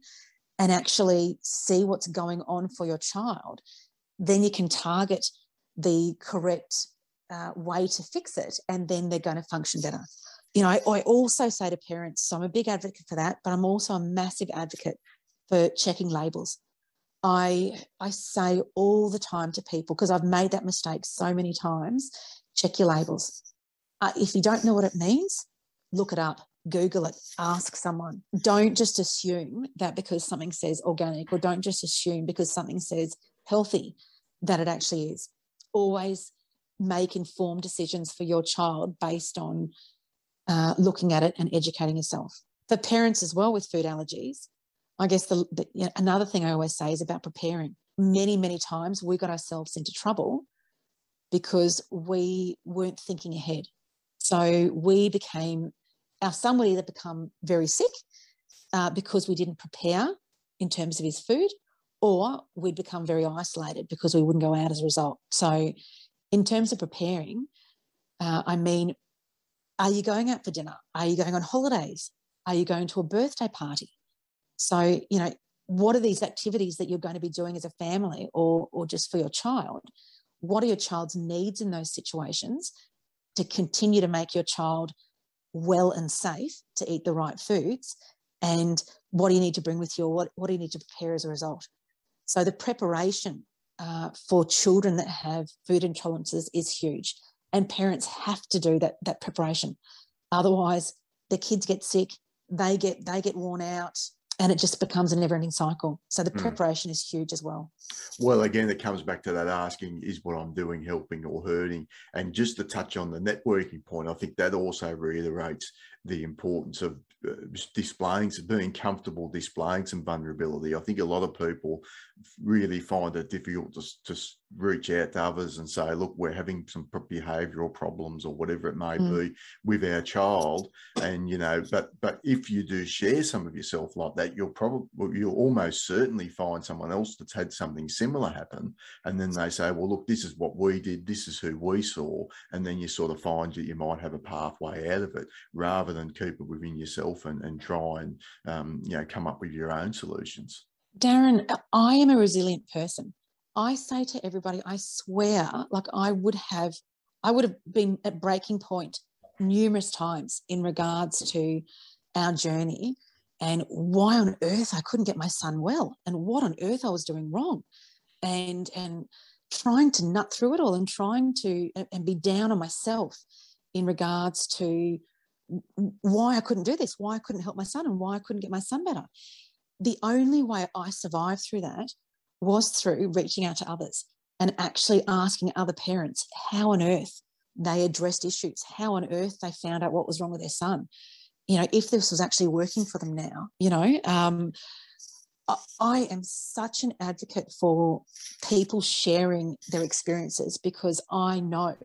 and actually see what's going on for your child, then you can target the correct uh, way to fix it, and then they're going to function better. You know, I, I also say to parents, so I'm a big advocate for that, but I'm also a massive advocate for checking labels. I I say all the time to people because I've made that mistake so many times. Check your labels. Uh, if you don't know what it means, look it up, Google it, ask someone. Don't just assume that because something says organic, or don't just assume because something says healthy that it actually is. Always make informed decisions for your child based on uh, looking at it and educating yourself. For parents as well with food allergies, I guess the, the you know, another thing I always say is about preparing. Many, many times we got ourselves into trouble because we weren't thinking ahead. So we became, our son would either become very sick uh, because we didn't prepare in terms of his food, or we'd become very isolated because we wouldn't go out as a result. So, in terms of preparing, uh, I mean, are you going out for dinner? Are you going on holidays? Are you going to a birthday party? So, you know, what are these activities that you're going to be doing as a family or, or just for your child? What are your child's needs in those situations to continue to make your child well and safe to eat the right foods? And what do you need to bring with you? Or what, what do you need to prepare as a result? So, the preparation uh, for children that have food intolerances is huge. And parents have to do that, that preparation. Otherwise, the kids get sick, they get they get worn out, and it just becomes a never ending cycle. So the mm. preparation is huge as well. Well, again, it comes back to that asking is what I'm doing helping or hurting? And just to touch on the networking point, I think that also reiterates the importance of uh, displaying, being comfortable displaying some vulnerability. I think a lot of people really find it difficult to, to reach out to others and say, look, we're having some behavioral problems or whatever it may mm. be with our child. And, you know, but, but if you do share some of yourself like that, you'll probably, you'll almost certainly find someone else that's had something similar happen. And then they say, well, look, this is what we did. This is who we saw. And then you sort of find that you might have a pathway out of it rather than keep it within yourself and, and try and, um, you know, come up with your own solutions. Darren, I am a resilient person. I say to everybody, I swear, like I would have, I would have been at breaking point numerous times in regards to our journey and why on earth I couldn't get my son well and what on earth I was doing wrong. And and trying to nut through it all and trying to and be down on myself in regards to why I couldn't do this, why I couldn't help my son, and why I couldn't get my son better. The only way I survived through that was through reaching out to others and actually asking other parents how on earth they addressed issues, how on earth they found out what was wrong with their son. You know, if this was actually working for them now, you know. Um, I am such an advocate for people sharing their experiences because I know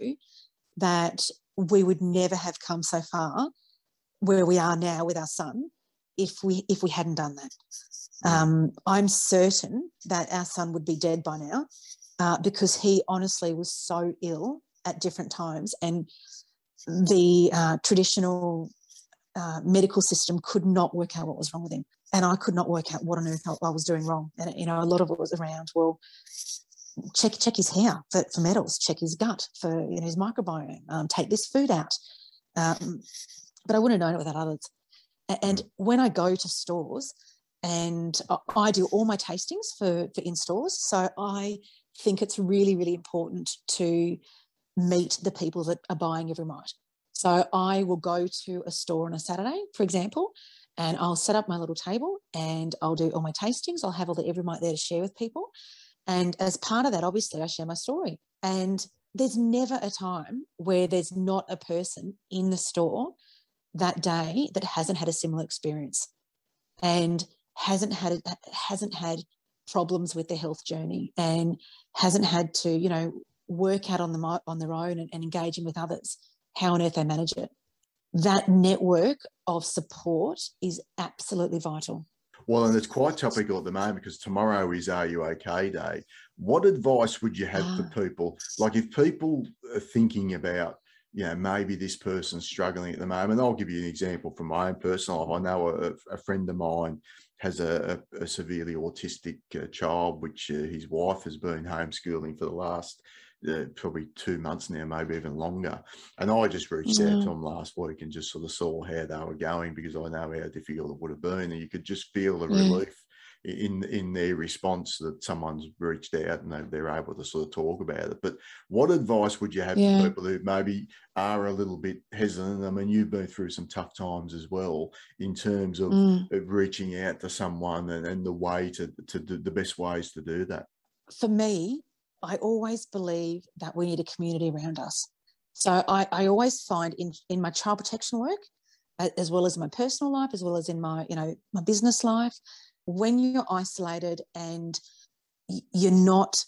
that we would never have come so far where we are now with our son if we if we hadn't done that. Um, I'm certain that our son would be dead by now uh, because he honestly was so ill at different times, and the uh, traditional uh, medical system could not work out what was wrong with him, and I could not work out what on earth I was doing wrong. And you know, a lot of it was around well. Check check his hair for, for metals. Check his gut for you know his microbiome. Um, take this food out. Um, but I wouldn't have known it without others. And when I go to stores, and I do all my tastings for, for in stores. So I think it's really, really important to meet the people that are buying Every Mite. So I will go to a store on a Saturday, for example, and I'll set up my little table and I'll do all my tastings. I'll have all the Every Mite there to share with people. And as part of that, obviously, I share my story. And there's never a time where there's not a person in the store that day that hasn't had a similar experience. And hasn't had hasn't had problems with their health journey and hasn't had to you know work out on them on their own and, and engaging with others how on earth they manage it that network of support is absolutely vital well, and it's quite topical at the moment because tomorrow is Are You OK Day. What advice would you have for ah. people? Like, if people are thinking about you know, maybe this person's struggling at the moment. I'll give you an example from my own personal life. I know a, a friend of mine has a, a, a severely autistic uh, child, which uh, his wife has been homeschooling for the last uh, probably two months now, maybe even longer. And I just reached out to him last week and just sort of saw how they were going because I know how difficult it would have been. And you could just feel the relief in in their response that someone's reached out and they're, they're able to sort of talk about it. But what advice would you have Yeah. for people who maybe are a little bit hesitant? I mean, you've been through some tough times as well in terms of, Mm. of reaching out to someone and, and the way to to do the best ways to do that. for me, I always believe that we need a community around us. So I, I always find in, in my child protection work, as well as my personal life, as well as in my, you know, my business life, when you're isolated and you're not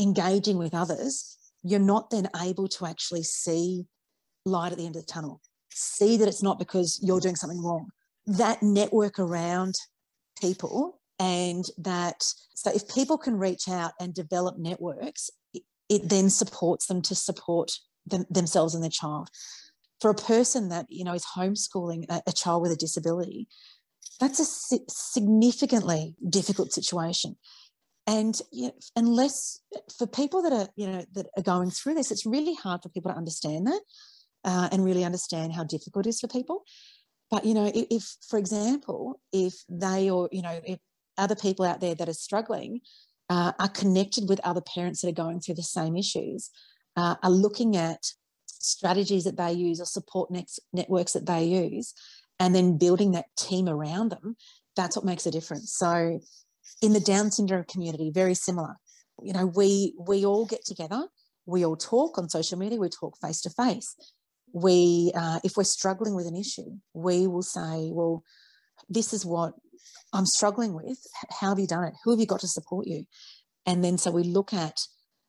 engaging with others, you're not then able to actually see light at the end of the tunnel. See that it's not because you're doing something wrong. That network around people and that so if people can reach out and develop networks it, it then supports them to support them, themselves and their child for a person that you know is homeschooling a, a child with a disability that's a significantly difficult situation. And you know, unless for people that are you know that are going through this it's really hard for people to understand that uh, and really understand how difficult it is for people. But you know if, if for example if they or you know if other people out there that are struggling uh, are connected with other parents that are going through the same issues uh, are looking at strategies that they use or support networks that they use and then building that team around them that's what makes a difference. So in the down syndrome community very similar. You know we we all get together we all talk on social media we talk face to face we uh, if we're struggling with an issue we will say well this is what i'm struggling with. How have you done it? Who have you got to support you? And then so we look at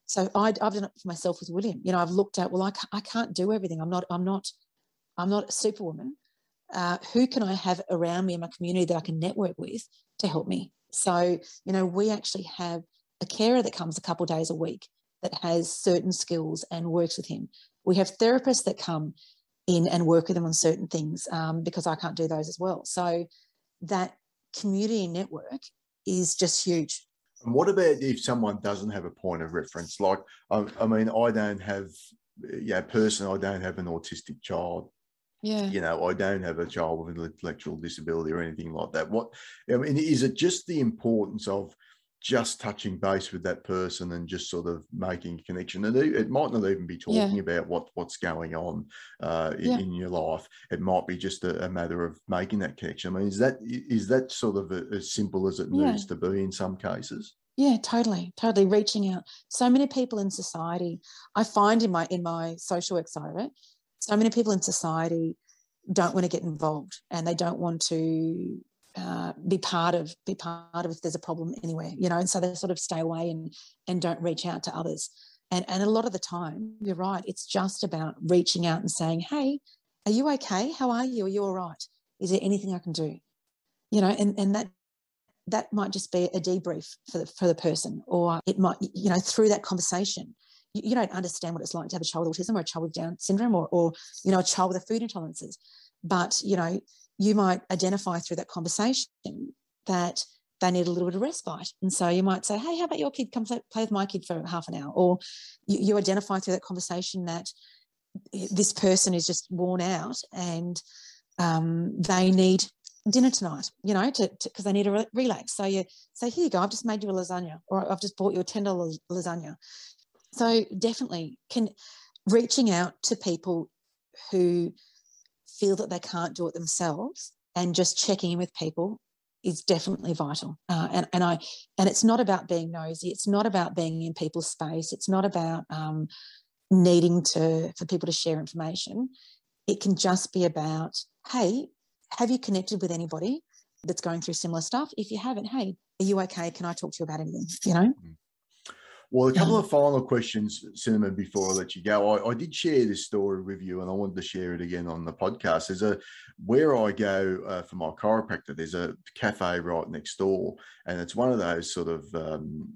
so I, i've done it for myself with william. You know i've looked at well i, I can't do everything. I'm not i'm not i'm not a superwoman uh, who can i have around me in my community that i can network with to help me so you know we actually have a carer that comes a couple days a week that has certain skills and works with him we have therapists that come in and work with them on certain things um, because I can't do those as well. So that community network is just huge. And what about if someone doesn't have a point of reference? Like, I, I mean, I don't have, yeah, personally, I don't have an autistic child. Yeah. You know, I don't have a child with an intellectual disability or anything like that. What, I mean, is it just the importance of just touching base with that person and just sort of making a connection? And it, might not even be Yeah. talking about what what's going on uh, in, Yeah. in your life. It might be just a, a matter of making that connection. I mean, is that is that sort of a, as simple as it Yeah. needs to be in some cases? Yeah, totally, totally reaching out. So many people in society, I find in my in my social work side of it, so many people in society don't want to get involved and they don't want to uh, be part of be part of if there's a problem anywhere, you know, and so they sort of stay away and and don't reach out to others. And and a lot of the time, you're right, it's just about reaching out and saying, "Hey, are you okay? How are you? Are you all right? Is there anything I can do?" You know, and and that that might just be a debrief for the, for the person, or it might, you know, through that conversation, you, you don't understand what it's like to have a child with autism or a child with Down syndrome or, or, you know, a child with a food intolerances. But, you know, you might identify through that conversation that they need a little bit of respite. And so you might say, hey, how about your kid come play, with my kid for half an hour? Or you, you identify through that conversation that this person is just worn out and um, they need dinner tonight, you know, to because they need to re- relax. So you say, here you go, I've just made you a lasagna, or I've just bought you a ten dollar lasagna. So definitely, can reaching out to people who feel that they can't do it themselves and just checking in with people is definitely vital. Uh, and and I and it's not about being nosy. It's not about being in people's space. It's not about um, needing to for people to share information. It can just be about, hey, have you connected with anybody that's going through similar stuff? If you haven't, hey, are you okay? Can I talk to you about anything? You know? Well, a couple of final questions, Cinnamon, before I let you go. I, I did share this story with you and I wanted to share it again on the podcast. There's a, where I go uh, for my chiropractor, there's a cafe right next door. And it's one of those sort of um,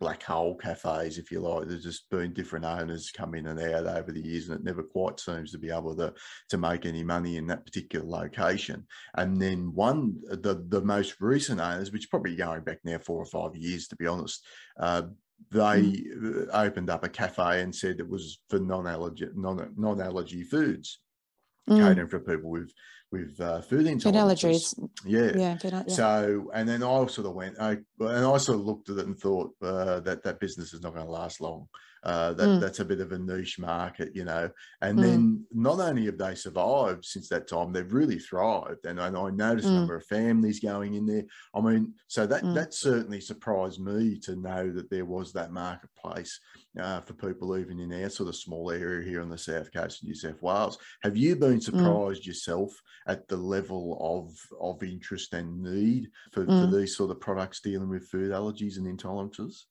black hole cafes, if you like. There's just been different owners come in and out over the years and it never quite seems to be able to, to make any money in that particular location. And then one, the, the most recent owners, which is probably going back now four or five years, to be honest, uh, they uh, opened up a cafe and said it was for non-allergy non, non-allergy foods Mm. catering for people with with uh, food intolerances. Food allergies. Yeah. Yeah. food yeah. So, and then I sort of went, I, and I sort of looked at it and thought uh, that that business is not going to last long. Uh, that Mm. that's a bit of a niche market, you know. And Mm. then not only have they survived since that time, they've really thrived. And, and I noticed a Mm. number of families going in there. I mean, so that Mm. that certainly surprised me to know that there was that marketplace uh, for people even in our sort of small area here on the south coast of New South Wales. Have you Mm. been surprised yourself at the level of of interest and need for, for Mm. these sort of products dealing with food allergies and intolerances?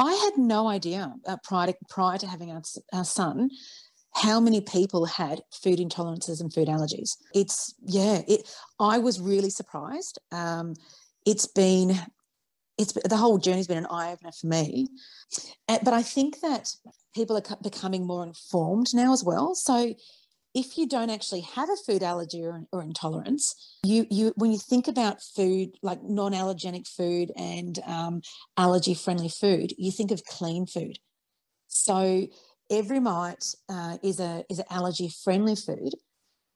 I had no idea uh, prior to, prior to having our, our son how many people had food intolerances and food allergies. It's yeah, it. I was really surprised. Um, it's been it's the whole journey's been an eye opener for me, Uh, but I think that people are becoming more informed now as well. So if you don't actually have a food allergy or, or intolerance, you you when you think about food like non-allergenic food and um, allergy-friendly food, you think of clean food. So every mite uh, is a is an allergy-friendly food,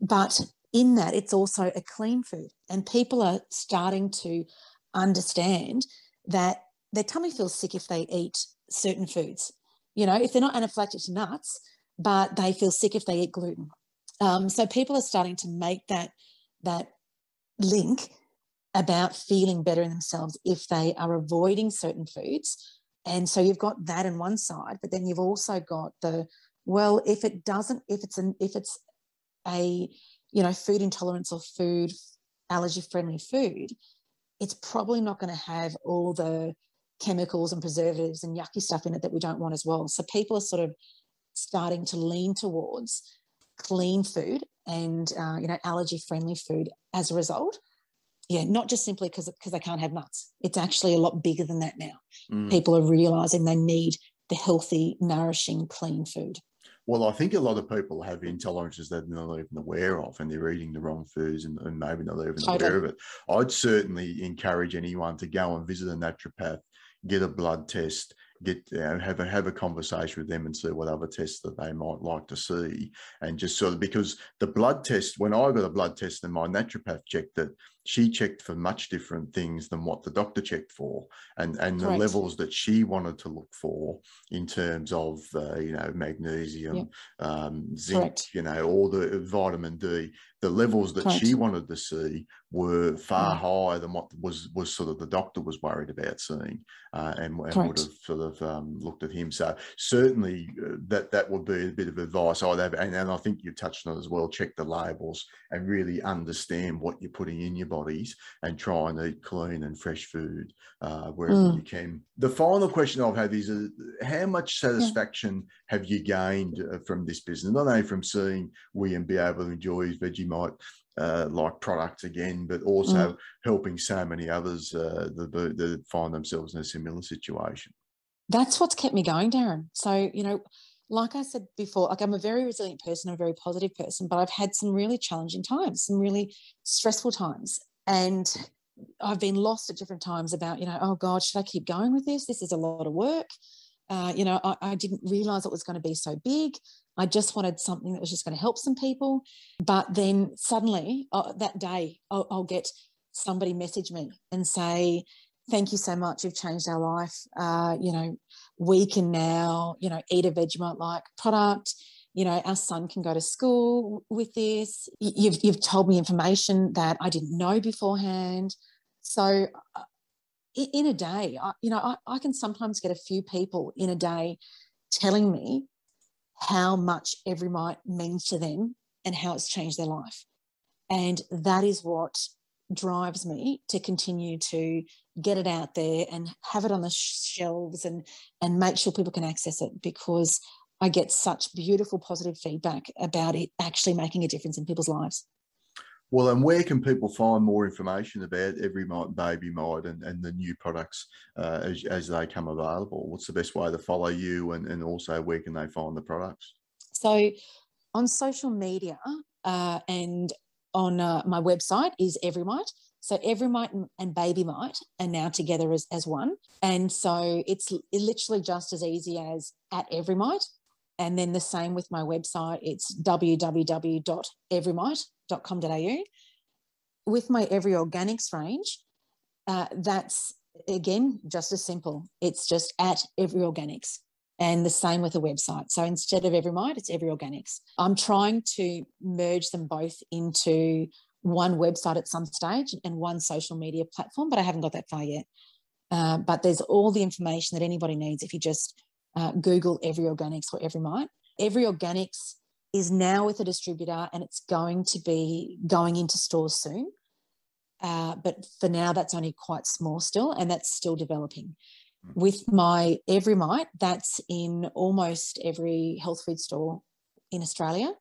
but in that it's also a clean food, and people are starting to understand that their tummy feels sick if they eat certain foods. You know, if they're not anaphylactic to nuts, but they feel sick if they eat gluten. Um, so people are starting to make that that link about feeling better in themselves if they are avoiding certain foods. And so you've got that on one side, but then you've also got the well, if it doesn't, if it's an if it's a you know food intolerance or food allergy friendly food, it's probably not going to have all the chemicals and preservatives and yucky stuff in it that we don't want as well. So people are sort of starting to lean towards clean food and uh, you know allergy friendly food as a result yeah not just simply because because they can't have nuts it's actually a lot bigger than that now Mm. people are realizing they need the healthy nourishing clean food Well, I think a lot of people have intolerances that they're not even aware of, and they're eating the wrong foods and, and maybe not even Totally. aware of it. I'd certainly encourage anyone to go and visit a naturopath, get a blood test, get you have a have a conversation with them and see what other tests that they might like to see, and just sort of because the blood test, when I got a blood test and my naturopath checked it, she checked for much different things than what the doctor checked for, and and the levels that she wanted to look for in terms of uh, you know magnesium, Yep. um, zinc, Correct. you know, all the vitamin D, the levels that she wanted to see were far Mm. higher than what was was sort of the doctor was worried about seeing, uh, and, and would have sort of um, looked at him. So certainly uh, that that would be a bit of advice I'd have, and, and I think you touched on it as well. Check the labels and really understand what you're putting in your bodies, and try and eat clean and fresh food uh, wherever Mm. you can. The final question I've had is, uh, how much satisfaction have you gained uh, from this business? Not only from seeing William be able to enjoy his Vegemite uh, like products again, but also Mm. helping so many others uh, that that find themselves in a similar situation. that's what's kept me going darren so you know like i said before like i'm a very resilient person i'm a very positive person but i've had some really challenging times some really stressful times and i've been lost at different times about you know oh god should i keep going with this? This is a lot of work. Uh, you know I, I didn't realize it was going to be so big. I just wanted something that was just going to help some people but then suddenly uh, that day I'll, I'll get somebody message me and say thank you so much you've changed our life. Uh, you know we can now you know eat a vegemite like product. You know our son can go to school with this. You've, you've told me information that i didn't know beforehand. So uh, in a day I, you know I, I can sometimes get a few people in a day telling me how much every means to them and how it's changed their life. And that is what drives me to continue to get it out there and have it on the shelves and and make sure people can access it because I get such beautiful positive feedback about it actually making a difference in people's lives. Well, and where can people find more information about Every Mite, Baby Mite, and, and the new products uh, as, as they come available? What's the best way to follow you, and, and also where can they find the products? So on social media uh, and on uh, my website is Everymite. So Everymite and, and Baby are now together as, as one. And so it's literally just as easy as at Everymite And then the same with my website, it's www.everymite.com.au. With my Every Organics range, uh, that's again just as simple. It's just at Every Organics. And the same with the website. So instead of Every it's Every Organics. I'm trying to merge them both into one website at some stage and one social media platform, but I haven't got that far yet. Uh, but there's all the information that anybody needs if you just uh, Google Every Organics or Every. Every Organics is now with a distributor and it's going to be going into stores soon. Uh, but for now, that's only quite small still, and that's still developing. With my Every Mite, that's in almost every health food store in Australia.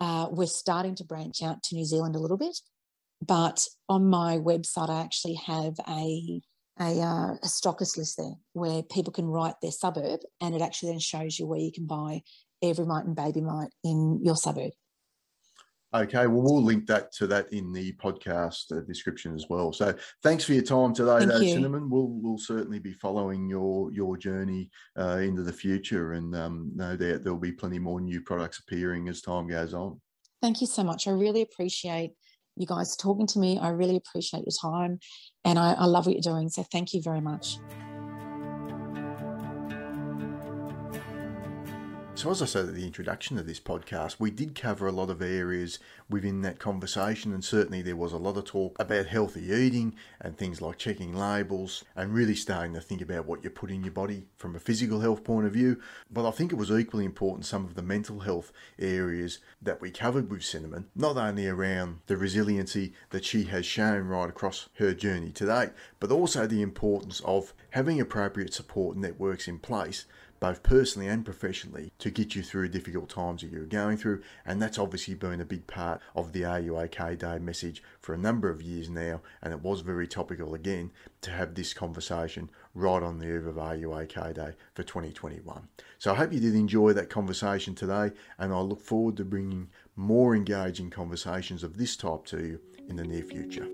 Uh, we're starting to branch out to New Zealand a little bit, but on my website, I actually have a a, uh, a stockist list there where people can write their suburb, and it actually then shows you where you can buy every mite and baby mite in your suburb. Okay, well, we'll link that to that in the podcast uh, description as well. So, thanks for your time today, though, Cinnamon. We'll we'll certainly be following your your journey uh, into the future, and um, no doubt there'll be plenty more new products appearing as time goes on. Thank you so much. I really appreciate you guys talking to me. I really appreciate your time, and I, I love what you're doing. So, thank you very much. So, as I said at the introduction of this podcast, we did cover a lot of areas within that conversation, and certainly there was a lot of talk about healthy eating and things like checking labels and really starting to think about what you put in your body from a physical health point of view. But I think it was equally important some of the mental health areas that we covered with Cinnamon, not only around the resiliency that she has shown right across her journey to date, but also the importance of having appropriate support networks in place both personally and professionally, to get you through difficult times that you're going through. And that's obviously been a big part of the OK Day message for a number of years now. And it was very topical again to have this conversation right on the eve of OK Day for 2021. So I hope you did enjoy that conversation today. And I look forward to bringing more engaging conversations of this type to you in the near future.